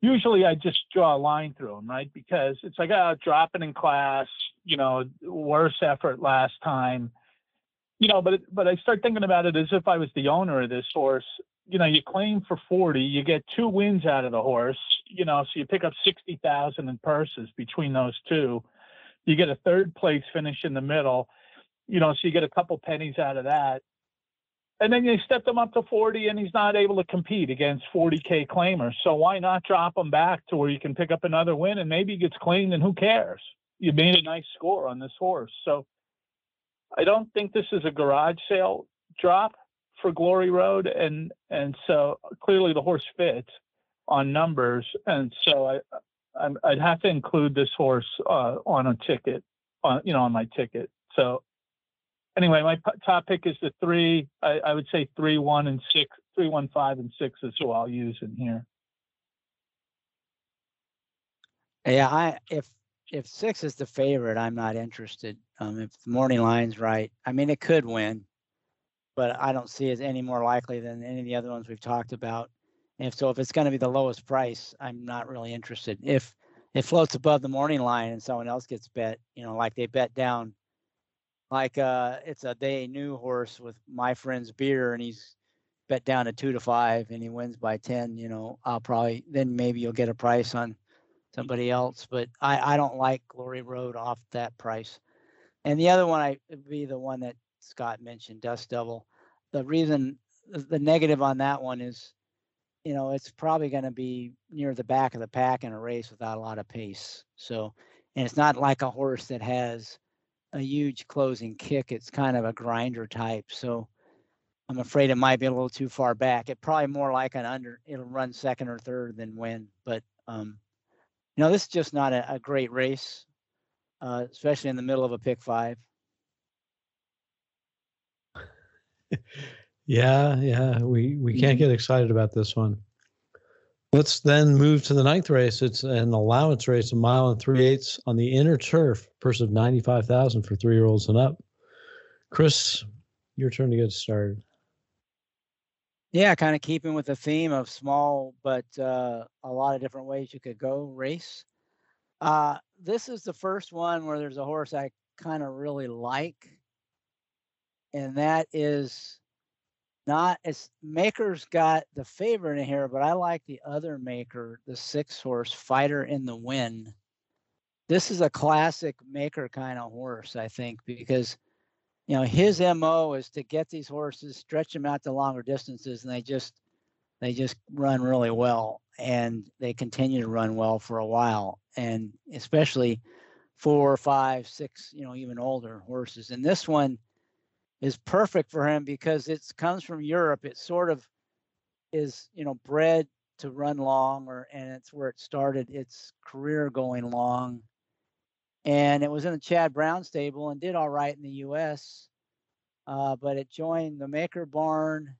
usually I just draw a line through him, right? Because it's like, oh, dropping in class, you know, worse effort last time, you know. But but I start thinking about it as if I was the owner of this horse. You know, you claim for forty, you get two wins out of the horse. You know, so you pick up sixty thousand in purses between those two. You get a third place finish in the middle. You know, so you get a couple pennies out of that and then they stepped him up to 40 and he's not able to compete against 40k claimers so why not drop him back to where you can pick up another win and maybe he gets claimed and who cares you made a nice score on this horse so i don't think this is a garage sale drop for glory road and and so clearly the horse fits on numbers and so i, I would have to include this horse uh, on a ticket on you know on my ticket so anyway, my top pick is the three. I, I would say three, one, and six. Three, one, five, and six is who I'll use in here. Yeah, I if if six is the favorite, I'm not interested. Um, if the morning line's right, I mean it could win, but I don't see it any more likely than any of the other ones we've talked about. And if so, if it's going to be the lowest price, I'm not really interested. If it floats above the morning line and someone else gets bet, you know, like they bet down like uh it's a day new horse with my friend's beer and he's bet down to two to five and he wins by 10 you know i'll probably then maybe you'll get a price on somebody else but i i don't like glory road off that price and the other one i would be the one that scott mentioned dust devil the reason the negative on that one is you know, it's probably going to be near the back of the pack in a race without a lot of pace. So, and it's not like a horse that has a huge closing kick. It's kind of a grinder type. So I'm afraid it might be a little too far back. It probably more like an under, it'll run second or third than win. But, um, you know, this is just not a, a great race, uh, especially in the middle of a pick five. Yeah, yeah, we we can't mm-hmm. get excited about this one. Let's then move to the ninth race. It's an allowance race, a mile and three eighths on the inner turf, purse of ninety five thousand for three year olds and up. Chris, your turn to get started. Yeah, kind of keeping with the theme of small, but uh, a lot of different ways you could go race. Uh, this is the first one where there's a horse I kind of really like, and that is not as Maker's got the favorite in here, but I like the other Maker, the six horse fighter in the wind. This is a classic Maker kind of horse, I think, because you know his mo is to get these horses, stretch them out to longer distances, and they just they just run really well, and they continue to run well for a while, and especially four, five, six, you know, even older horses. And this one is perfect for him because it comes from Europe. It sort of is, you know, bred to run long, or and it's where it started its career going long. And it was in the Chad Brown stable and did all right in the U.S. Uh, but it joined the Maker Barn.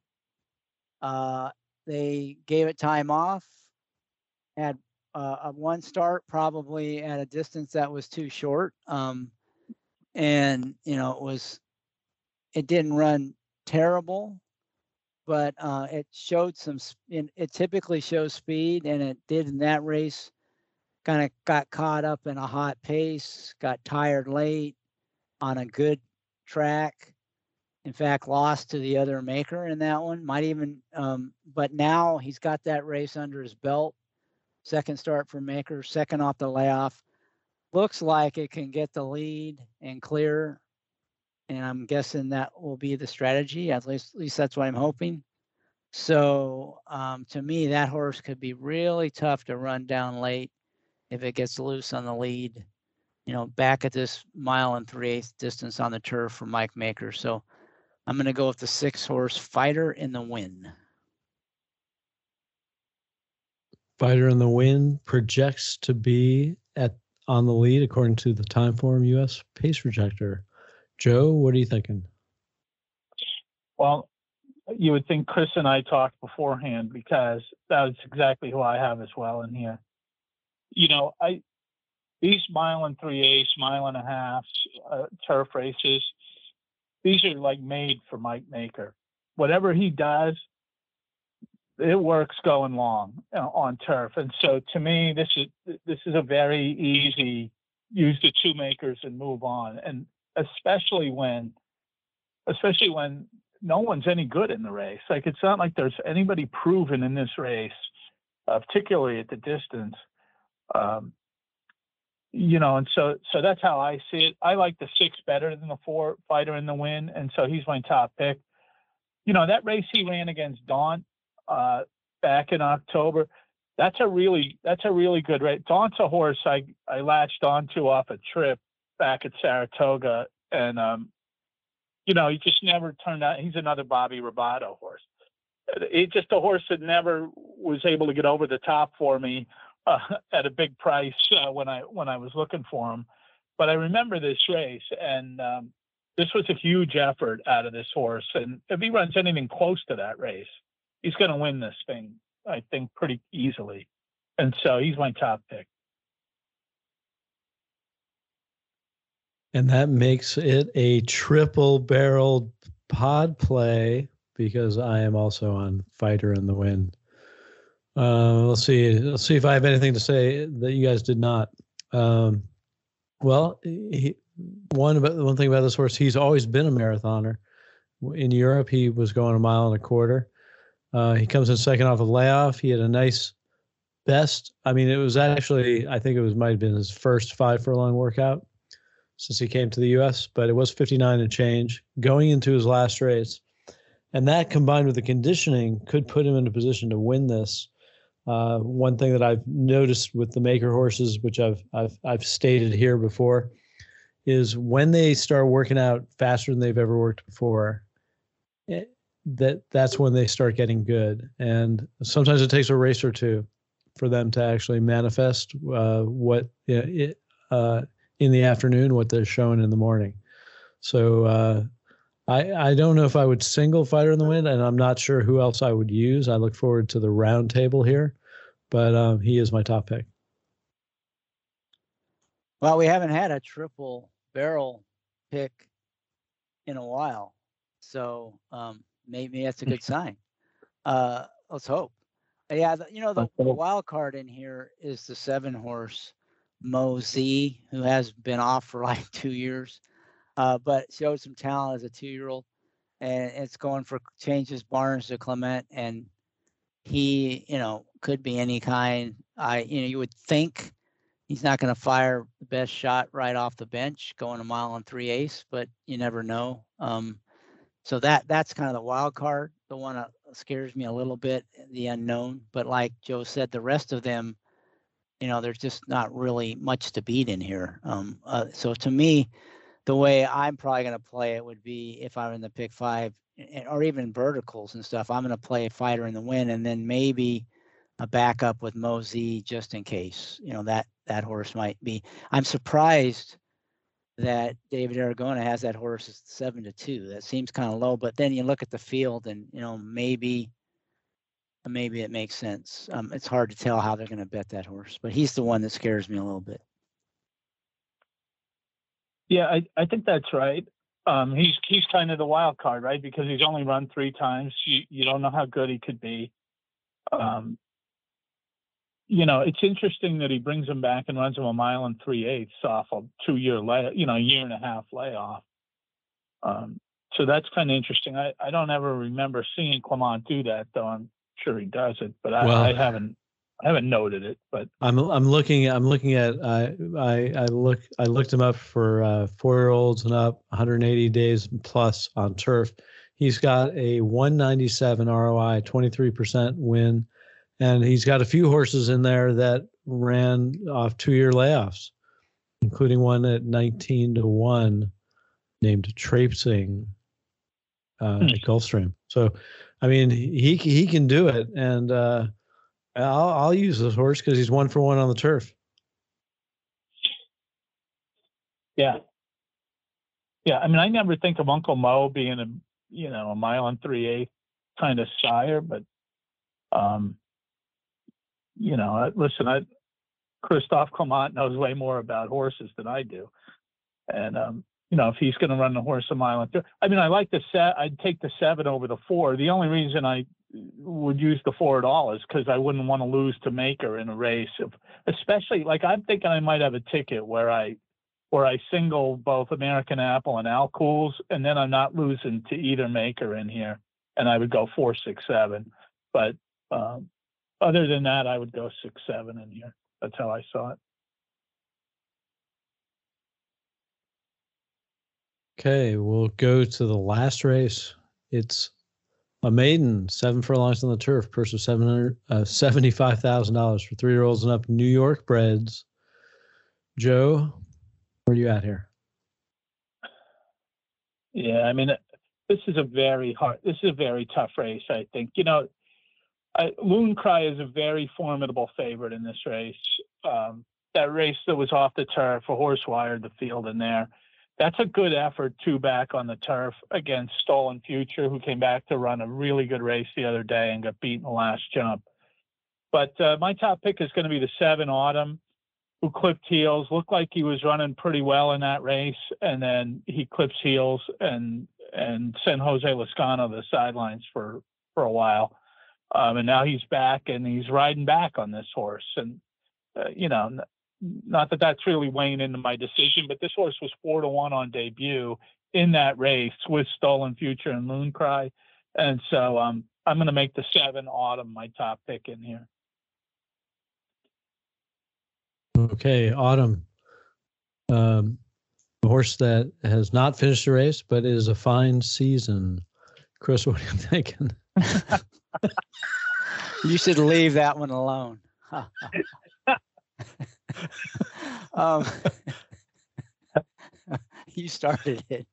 Uh, they gave it time off. Had uh, a one start probably at a distance that was too short. Um, and you know it was it didn't run terrible, but uh, it showed some. It typically shows speed, and it did in that race. Kind of got caught up in a hot pace, got tired late on a good track. In fact, lost to the other maker in that one. Might even, um, but now he's got that race under his belt. Second start for Maker, second off the layoff. Looks like it can get the lead and clear and I'm guessing that will be the strategy. At least, at least that's what I'm hoping. So um, to me, that horse could be really tough to run down late if it gets loose on the lead. You know, back at this mile and three eighths distance on the turf for Mike Maker. So I'm going to go with the six horse fighter in the win. Fighter in the win projects to be at on the lead according to the Timeform US pace projector. Joe, what are you thinking? Well, you would think Chris and I talked beforehand because that's exactly who I have as well in here. You know, I these mile and three eighths, mile and a half uh, turf races, these are like made for Mike Maker. Whatever he does, it works going long on turf. And so to me, this is this is a very easy use the two makers and move on. And especially when especially when no one's any good in the race. Like it's not like there's anybody proven in this race, uh, particularly at the distance. Um, you know, and so so that's how I see it. I like the six better than the four fighter in the win, and so he's my top pick. You know, that race he ran against Daunt uh, back in October. That's a really that's a really good race. Daunt's a horse I I latched onto off a trip back at Saratoga, and um, you know, he just never turned out. He's another Bobby Ribaudo horse. He's just a horse that never was able to get over the top for me uh, at a big price uh, when I when I was looking for him. But I remember this race, and um, this was a huge effort out of this horse. And if he runs anything close to that race, he's going to win this thing, I think, pretty easily. And so he's my top pick. And that makes it a triple barreled pod play because I am also on Fighter in the Wind. Uh, let's see. Let's see if I have anything to say that you guys did not. Um, well, he, one about one thing about this horse, he's always been a marathoner. In Europe, he was going a mile and a quarter. Uh, he comes in second off a layoff. He had a nice best. I mean, it was actually, I think it was might have been his first five furlong workout since he came to the U.S., but it was 59 and change going into his last race. and that combined with the conditioning could put him in a position to win this. Uh, one thing that I've noticed with the maker horses, which I've I've I've stated here before, is when they start working out faster than they've ever worked before. It, eh, that that's when they start getting good, and sometimes it takes a race or two for them to actually manifest uh, what it, uh, in the afternoon what they're showing in the morning. So uh, I I don't know if I would single fighter in the wind, and I'm not sure who else I would use. I look forward to the round table here, but um, he is my top pick. Well, we haven't had a triple barrel pick in a while, so um, maybe that's a good sign. Uh, let's hope. Yeah, you know the, the wild card in here is the seven horse Mosey, who has been off for like two years, uh, but showed some talent as a two year old, and it's going for changes Barnes to Clement, and he, you know, could be any kind. I, you know, you would think he's not going to fire the best shot right off the bench, going a mile and three ace, but you never know. Um, so that that's kind of the wild card, the one that scares me a little bit, the unknown. But like Joe said, the rest of them, you know, there's just not really much to beat in here. Um, uh, so to me, the way I'm probably going to play it would be if I'm in the pick five or even verticals and stuff. I'm going to play a fighter in the win, and then maybe a backup with Mosey just in case. You know that that horse might be. I'm surprised that David Aragona has that horse seven to two. That seems kind of low, but then you look at the field and you know maybe maybe it makes sense. Um, it's hard to tell how they're going to bet that horse, but he's the one that scares me a little bit. Yeah, I, I think that's right. Um, he's he's kind of the wild card, right? Because he's only run three times. You you don't know how good he could be. Um, you know, it's interesting that he brings him back and runs him a mile and three eighths off a two year lay, you know, a year and a half layoff. Um, so that's kind of interesting. I, I don't ever remember seeing Clement do that, though. I'm sure he does it, but I, well, I haven't I haven't noted it. But I'm I'm looking I'm looking at I I, I look I looked him up for uh, four year olds and up 180 days plus on turf. He's got a 197 ROI, 23% win and he's got a few horses in there that ran off two-year layoffs, including one at 19 to one, named Traipsing uh, hmm. at Gulfstream. So, I mean, he he can do it, and uh, I'll I'll use this horse because he's one for one on the turf. Yeah, yeah. I mean, I never think of Uncle Mo being a you know a mile and three eighth kind of sire, but um, you know, listen, I, Christophe Clement knows way more about horses than I do. And, um, you know, if he's going to run the horse a mile and I mean, I like the set. I'd take the seven over the four. The only reason I would use the four at all is because I wouldn't want to lose to Maker in a race. If, especially like I'm thinking I might have a ticket where I where I single both American Apple and Al Cools, and then I'm not losing to either Maker in here, and I would go four, six, seven. But um, other than that, I would go six, seven in here. That's how I saw it. Okay, we'll go to the last race. It's a maiden, seven furlongs on the turf, purse of uh, seventy-five thousand dollars for three-year-olds and up. New York breds. Joe, where are you at here? Yeah, I mean, this is a very hard. This is a very tough race. I think you know I, Loon Cry is a very formidable favorite in this race. Um, that race that was off the turf, a horse wired the field in there. That's a good effort, two back on the turf against Stolen Future, who came back to run a really good race the other day and got beaten the last jump. But uh, my top pick is going to be the seven Autumn, who clipped heels. Looked like he was running pretty well in that race, and then he clips heels and and sent Jose Lezcano to the sidelines for for a while. Um, and now he's back and he's riding back on this horse. And, uh, you know, not that that's really weighing into my decision, but this horse was four to one on debut in that race with Stolen Future and Loon Cry. And so um, I'm going to make the seven Autumn my top pick in here. Okay, Autumn. Um, a horse that has not finished the race, but is a fine season. Chris, what are you thinking? you should leave that one alone. um, you started it.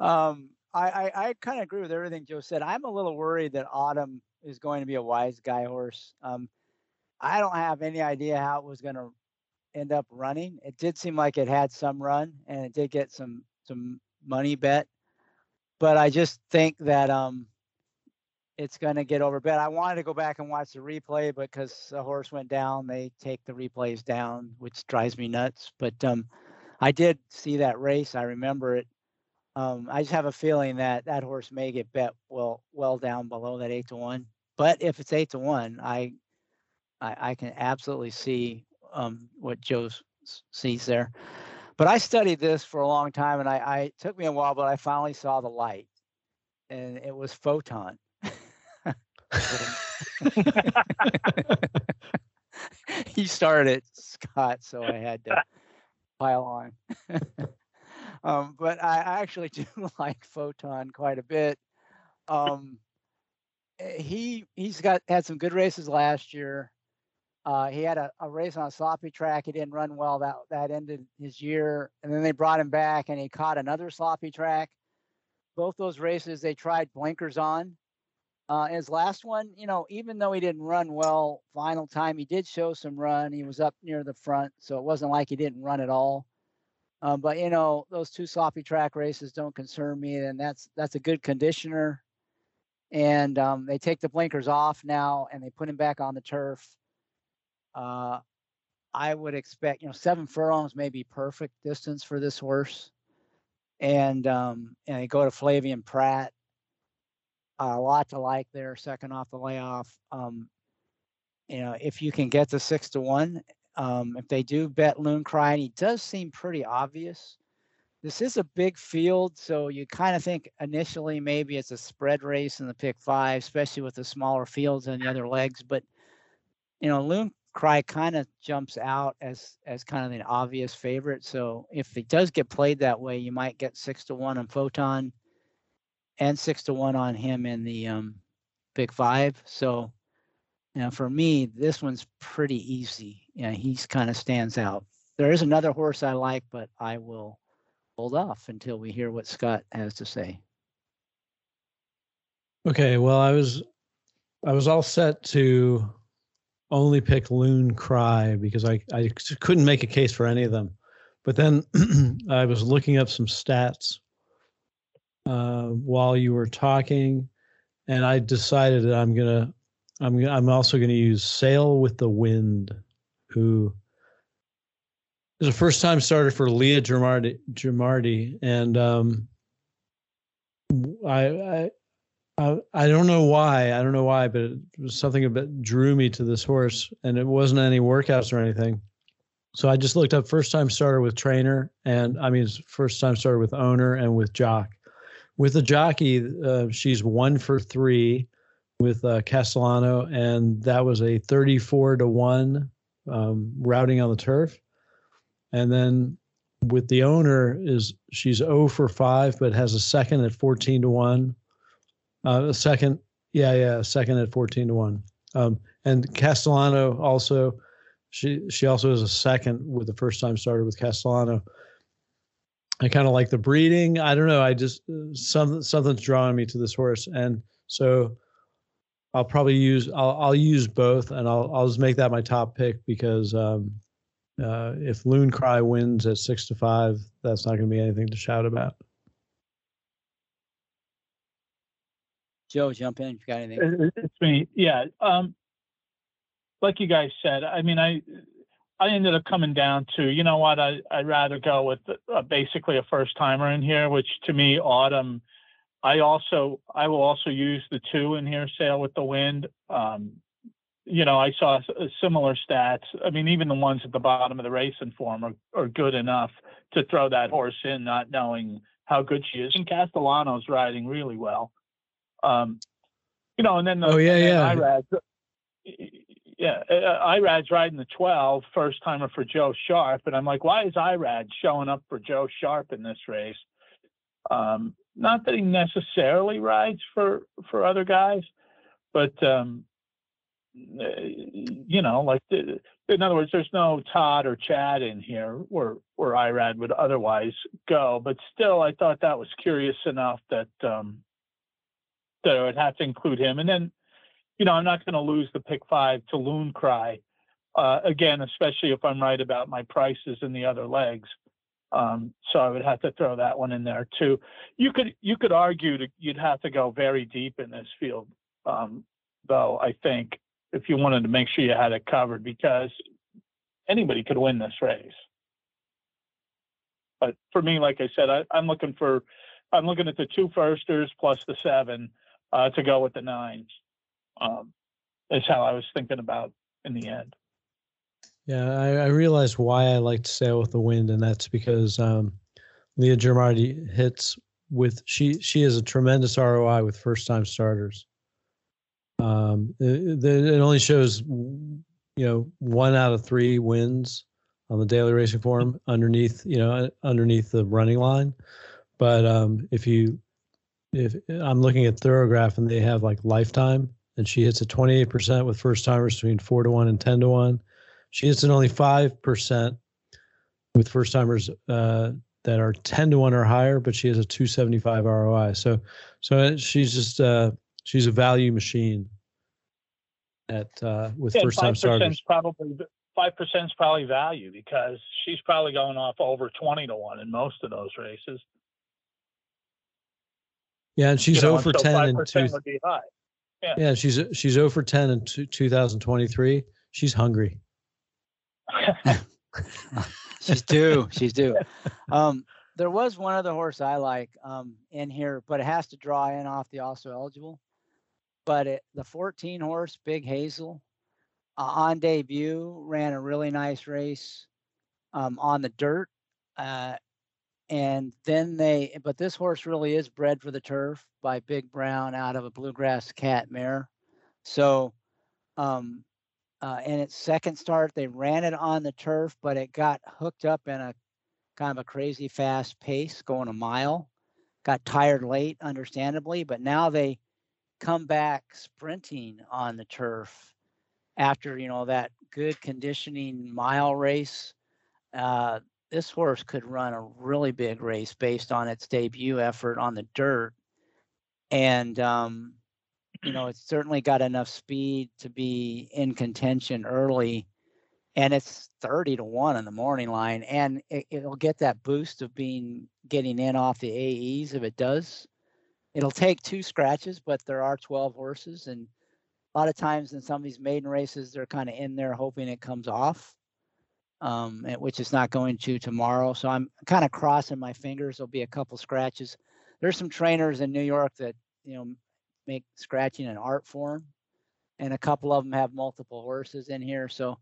Um, I, I, I kind of agree with everything Joe said. I'm a little worried that Autumn is going to be a wise guy horse. Um, I don't have any idea how it was going to end up running. It did seem like it had some run and it did get some some money bet, but I just think that um, it's going to get overbet. I wanted to go back and watch the replay but because the horse went down. They take the replays down, which drives me nuts. But um, I did see that race. I remember it. Um, I just have a feeling that that horse may get bet well well down below that eight to one. But if it's eight to one, I I, I can absolutely see um, what Joe sees there. But I studied this for a long time, and I, I took me a while, but I finally saw the light, and it was photon. He started Scott, so I had to pile on. um, but I actually do like Photon quite a bit. Um, eh, he he's got had some good races last year. Uh, he had a, a, race on a sloppy track. He didn't run well. That that ended his year, and then they brought him back, and he caught another sloppy track. Both those races, they tried blinkers on, uh, his last one, you know, even though he didn't run well final time, he did show some run. He was up near the front, so it wasn't like he didn't run at all. Um, but you know, those two sloppy track races don't concern me, and that's that's a good conditioner. And um, they take the blinkers off now, and they put him back on the turf. Uh, I would expect, you know, seven furlongs may be perfect distance for this horse. And um, and they go to Flavien Prat a lot to like there, second off the layoff. Um, you know, if you can get the six to one, um, if they do bet Loon Cry, and he does seem pretty obvious. This is a big field, so you kind of think initially maybe it's a spread race in the pick five, especially with the smaller fields and the other legs. But you know, Loon Cry kind of jumps out as as kind of an obvious favorite. So if it does get played that way, you might get six to one on Photon and six to one on him in the um, pick five. So, you for me, this one's pretty easy. Yeah, he's kind of stands out. There is another horse I like, but I will hold off until we hear what Scott has to say. Okay, well, I was I was all set to only pick Loon Cry because I I couldn't make a case for any of them. But then I was looking up some stats uh, while you were talking, and I decided that I'm gonna I'm I'm also gonna use Sail with the Wind, who is a first time starter for Leah Gyarmati, Gyarmati and um, I, I I I don't know why I don't know why, but it was something that drew me to this horse, and it wasn't any workouts or anything. So I just looked up first time starter with trainer, and I mean first time starter with owner and with jock with the jockey, uh, she's one for three with uh, Castellano, and that was a 34 to one um, routing on the turf. And then with the owner is she's 0 for five, but has a second at 14 to one. Uh, a second, yeah, yeah, second at 14 to one. Um, and Castellano also, she she also has a second with the first time starter with Castellano. I kind of like the breeding. I don't know. I just uh, something something's drawing me to this horse, and so I'll probably use I'll I'll use both, and I'll I'll just make that my top pick because um, uh, if Loon Cry wins at six to five, that's not going to be anything to shout about. Joe, jump in if you got anything. It's me. Yeah. Um, like you guys said, I mean, I I ended up coming down to, you know what, I, I'd rather go with uh, basically a first timer in here, which to me, Autumn, I also, I will also use the two in here, Sail with the Wind. Um, you know, I saw uh, similar stats. I mean, even the ones at the bottom of the racing form are, are good enough to throw that horse in, not knowing how good she is. And Castellano's riding really well. Um, you know, and then the, oh yeah, yeah. Irad, yeah, uh, uh, Irad's riding the 12, first timer for Joe Sharp. And I'm like, why is Irad showing up for Joe Sharp in this race? Um, not that he necessarily rides for for other guys, but um, you know, like the, in other words, there's no Todd or Chad in here where where Irad would otherwise go. But still, I thought that was curious enough that um, that I would have to include him. And then, you know, I'm not going to lose the pick five to Loon Cry uh, again, especially if I'm right about my prices in the other legs. Um, so I would have to throw that one in there too. You could you could argue that you'd have to go very deep in this field, um, though. I think if you wanted to make sure you had it covered, because anybody could win this race. But for me, like I said, I, I'm looking for I'm looking at the two firsters plus the seven uh, to go with the nines. Um, is how I was thinking about in the end. Yeah, I, I realized why I like to sail with the wind, and that's because um, Leah Gyarmati hits with she she has a tremendous ROI with first time starters. Um, it, it only shows you know one out of three wins on the daily racing form underneath you know underneath the running line, but um, if you if I'm looking at Thoro-Graph and they have like lifetime, and she hits a 28% with first timers between four to one and 10 to one she hits at only 5% with first timers uh, that are 10 to 1 or higher, but she has a 275 ROI. So, so she's just, uh, she's a value machine at, uh, with yeah, first time starters. Probably, 5% is probably value because she's probably going off over 20 to 1 in most of those races. Yeah, and she's you know, 0 so 10 and two, would be high. Yeah. yeah, she's she's 0 for 10 in 2023. She's hungry. she's due. She's due. Um, there was one other horse I like um, in here, but it has to draw in off the also eligible. But it, the 14 horse Big Hazel uh, on debut ran a really nice race um, on the dirt. Uh, and then they, but this horse really is bred for the turf by Big Brown out of a bluegrass cat mare. So um, uh, in its second start, they ran it on the turf, but it got hooked up in a kind of a crazy fast pace, going a mile. Got tired late, understandably, but now they come back sprinting on the turf after you know that good conditioning mile race. Uh, this horse could run a really big race based on its debut effort on the dirt, and um, you know, it's certainly got enough speed to be in contention early. And it's 30 to 1 in the morning line. And it, it'll get that boost of being getting in off the AEs if it does. It'll take two scratches, but there are 12 horses. And a lot of times in some of these maiden races, they're kind of in there hoping it comes off, um, which is not going to tomorrow. So I'm kind of crossing my fingers. There'll be a couple scratches. There's some trainers in New York that, you know, make scratching an art form, and a couple of them have multiple horses in here. So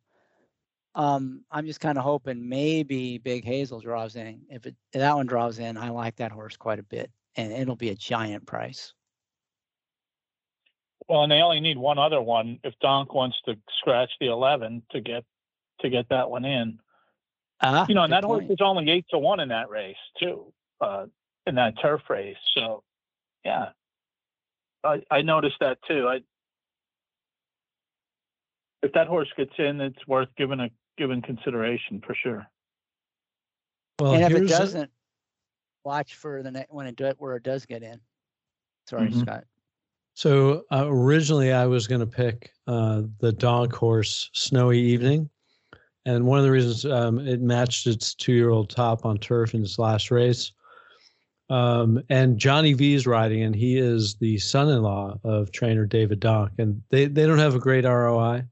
um, I'm just kind of hoping maybe Big Hazel draws in. If, it, if that one draws in, I like that horse quite a bit, and it'll be a giant price. Well, and they only need one other one if Donk wants to scratch the eleven to get to get that one in. Uh, you know, and that point. horse is only eight to one in that race too, uh, in that turf race. So, yeah, I, I noticed that too. I if that horse gets in, it's worth giving a given consideration for sure. Well, and if it doesn't, a... watch for the next when it do, where it does get in. Sorry, mm-hmm. Scott. So uh, originally, I was going to pick uh, the Donk horse, Snowy Evening, and one of the reasons um, it matched its two-year-old top on turf in its last race um, and Johnny V is riding, and he is the son-in-law of trainer David Donk, and they they don't have a great ROI,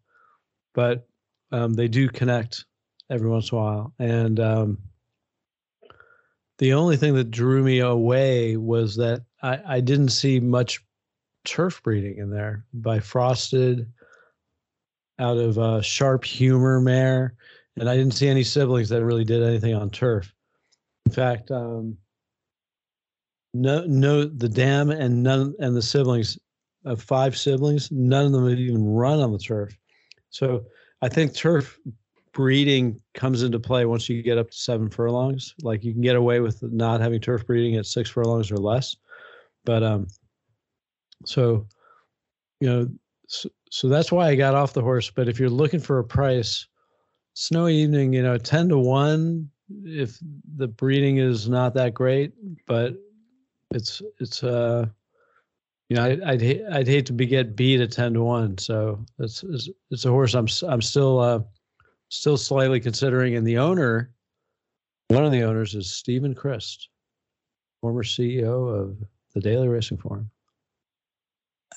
but um, they do connect every once in a while. And um, the only thing that drew me away was that I, I didn't see much turf breeding in there by Frosted out of uh, Sharp Humor Mare, and I didn't see any siblings that really did anything on turf. In fact, um, no no the dam and none and the siblings of five siblings none of them had even run on the turf. So i think turf breeding comes into play once you get up to seven furlongs. Like you can get away with not having turf breeding at six furlongs or less. But um, so you know, so, that's why I got off the horse. But if you're looking for a price, snowy evening, you know, ten to one if the breeding is not that great, but it's it's uh you know I, I'd hate I'd hate to be get beat at ten to one. So it's it's, it's a horse I'm I'm still uh still slightly considering, and the owner, one of the owners is Steven Crist, former CEO of the Daily Racing Form.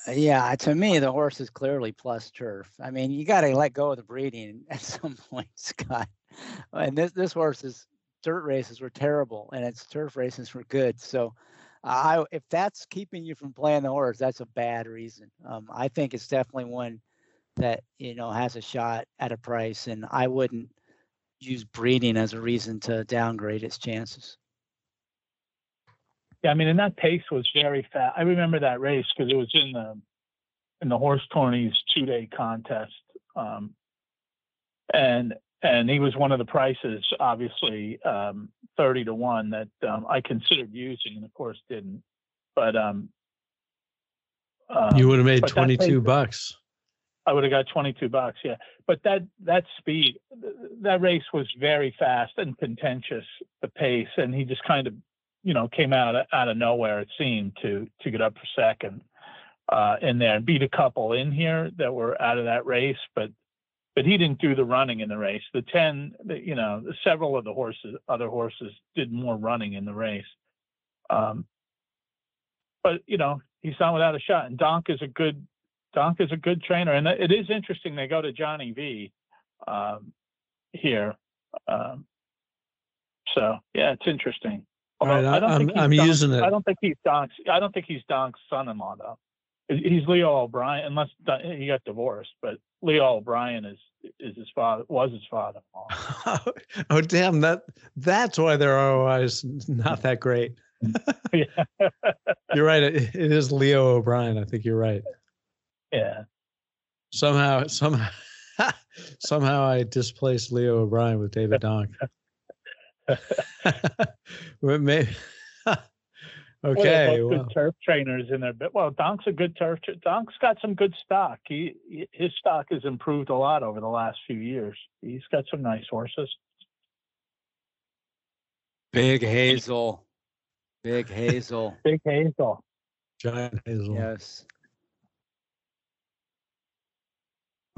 Yeah, to me, the horse is clearly plus turf. I mean, you got to let go of the breeding at some point, Scott. And this this horse's dirt races were terrible, and its turf races were good. So, I if that's keeping you from playing the horse, that's a bad reason. Um, I think it's definitely one that you know has a shot at a price, and I wouldn't use breeding as a reason to downgrade its chances. Yeah, I mean, and that pace was very fast. I remember that race because it was in the in the horse tourneys two day contest, um, and and he was one of the prices, obviously um, thirty to one that um, I considered using, and of course didn't. But um, you would have made twenty two bucks. I would have got 22 bucks. Yeah. But that, that speed, that race was very fast and contentious, the pace. And he just kind of, you know, came out of, out of nowhere, it seemed to, to get up for second uh, in there and beat a couple in here that were out of that race. But, but he didn't do the running in the race. The 10, you know, several of the horses, other horses did more running in the race. Um, but, you know, he's not without a shot. And Donk is a good Donk is a good trainer, and it is interesting. They go to Johnny V um, here, um, so yeah, it's interesting. Right, I don't I'm, think I'm using it. I don't think he's Donk's. I don't think he's Donk's son-in-law though. He's Leo O'Brien, unless he got divorced. But Leo O'Brien is is his father was his father-in-law. oh damn! That that's why their ROI is not that great. you're right. It, it is Leo O'Brien. I think you're right. Yeah. Somehow, somehow, somehow, I displaced Leo O'Brien with David Donk. maybe. okay. Well, good turf trainers in there, but well, Donk's a good turf. Donk's got some good stock. He his stock has improved a lot over the last few years. He's got some nice horses. Big Hazel. Big Hazel. Big Hazel. Giant Hazel. Yes.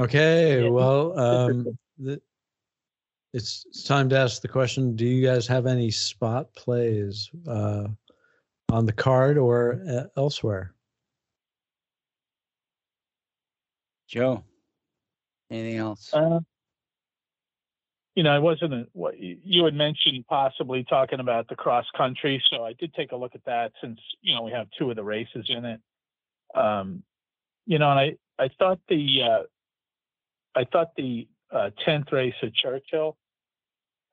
Okay, well, um, the, it's, it's time to ask the question: Do you guys have any spot plays uh, on the card or uh, elsewhere? Joe, anything else? Uh, you know, I wasn't a, what you had mentioned possibly talking about the cross country, so I did take a look at that since you know we have two of the races in it. Um, you know, and I I thought the uh, I thought the uh, tenth race at Churchill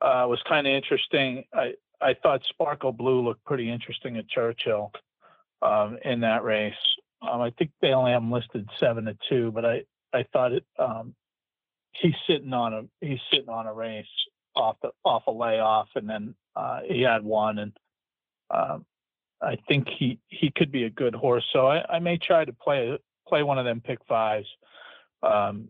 uh, was kind of interesting. I I thought Sparkle Blue looked pretty interesting at Churchill um, in that race. Um, I think they only have him listed seven to two, but I I thought it. Um, he's sitting on a he's sitting on a race off the off a layoff, and then uh, he had one, and um, I think he he could be a good horse. So I, I may try to play play one of them pick fives. Um,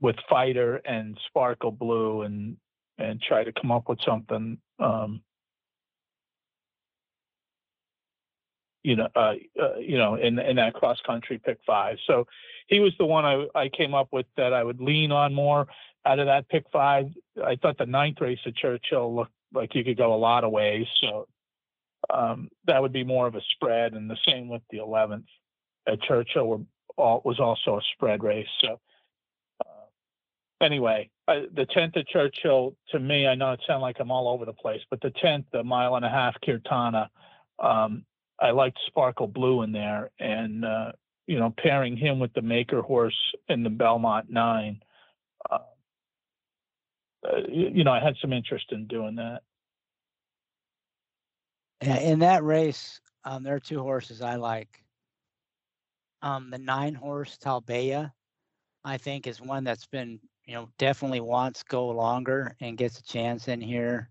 with Fighter and Sparkle Blue and and try to come up with something. Um, you know, uh, uh, you know, in in that cross country pick five. So he was the one I, I came up with that I would lean on more out of that pick five. I thought the ninth race at Churchill looked like you could go a lot of ways. So um, that would be more of a spread, and the same with the eleventh at Churchill were all, was also a spread race. So anyway, uh, the 10th at Churchill, to me, I know it sounds like I'm all over the place, but the 10th, the mile and a half Kirtana, um, I liked Sparkle Blue in there. And, uh, you know, pairing him with the Maker horse in the Belmont Nine, uh, uh you, know, I had some interest in doing that. In that race, um, there are two horses I like. Um, the nine horse Talbea, I think, is one that's been you know, definitely wants go longer and gets a chance in here.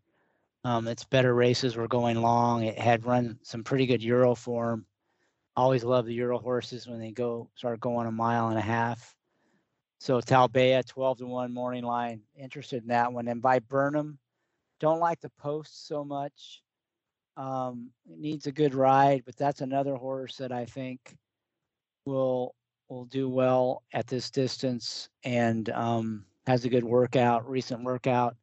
Um, it's better races were going long. It had run some pretty good Euro form always love the Euro horses when they go start going a mile and a half. So Talbea, 12 to 1 morning line, interested in that one. And Viburnum, don't like the post so much. Um, needs a good ride, but that's another horse that I think will will do well at this distance and um, has a good workout, recent workout.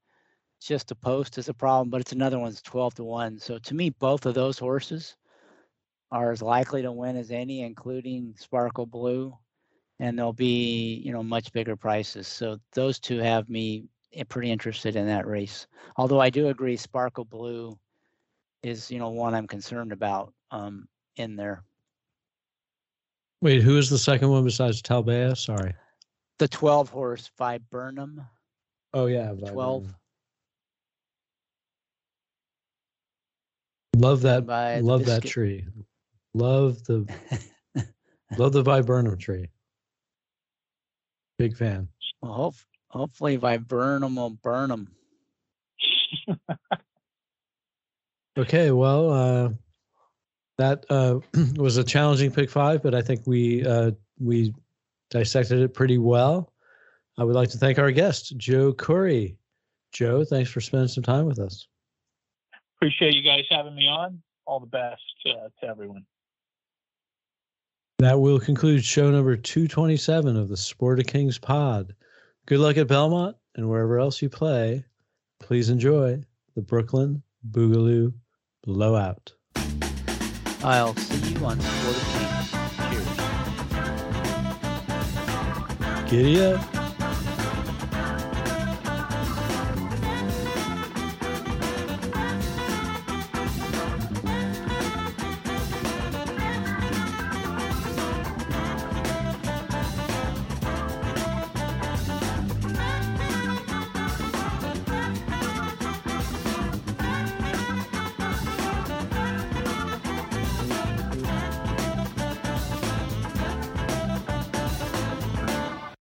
Just the post is a problem, but it's another one's 12 to 1. So to me, both of those horses are as likely to win as any, including Sparkle Blue. And they'll be, you know, much bigger prices. So those two have me eh, pretty interested in that race. Although I do agree Sparkle Blue is, you know, one I'm concerned about um, in there. Wait, who is the second one besides Talbea? Sorry. The 12 horse Viburnum. Oh yeah, Viburnum. 12. Love that. by the Love that tree. Love the love the viburnum tree. Big fan. Well, hope, hopefully Viburnum will burn them. Okay, well, uh, that uh, was a challenging pick five, but I think we uh, we dissected it pretty well. I would like to thank our guest, Joe Koury. Joe, thanks for spending some time with us. Appreciate you guys having me on. All the best uh, to everyone. That will conclude show number 227 of the Sport of Kings pod. Good luck at Belmont and wherever else you play. Please enjoy the Brooklyn Boogaloo Blowout. I'll see you on Sport of Kings. Queria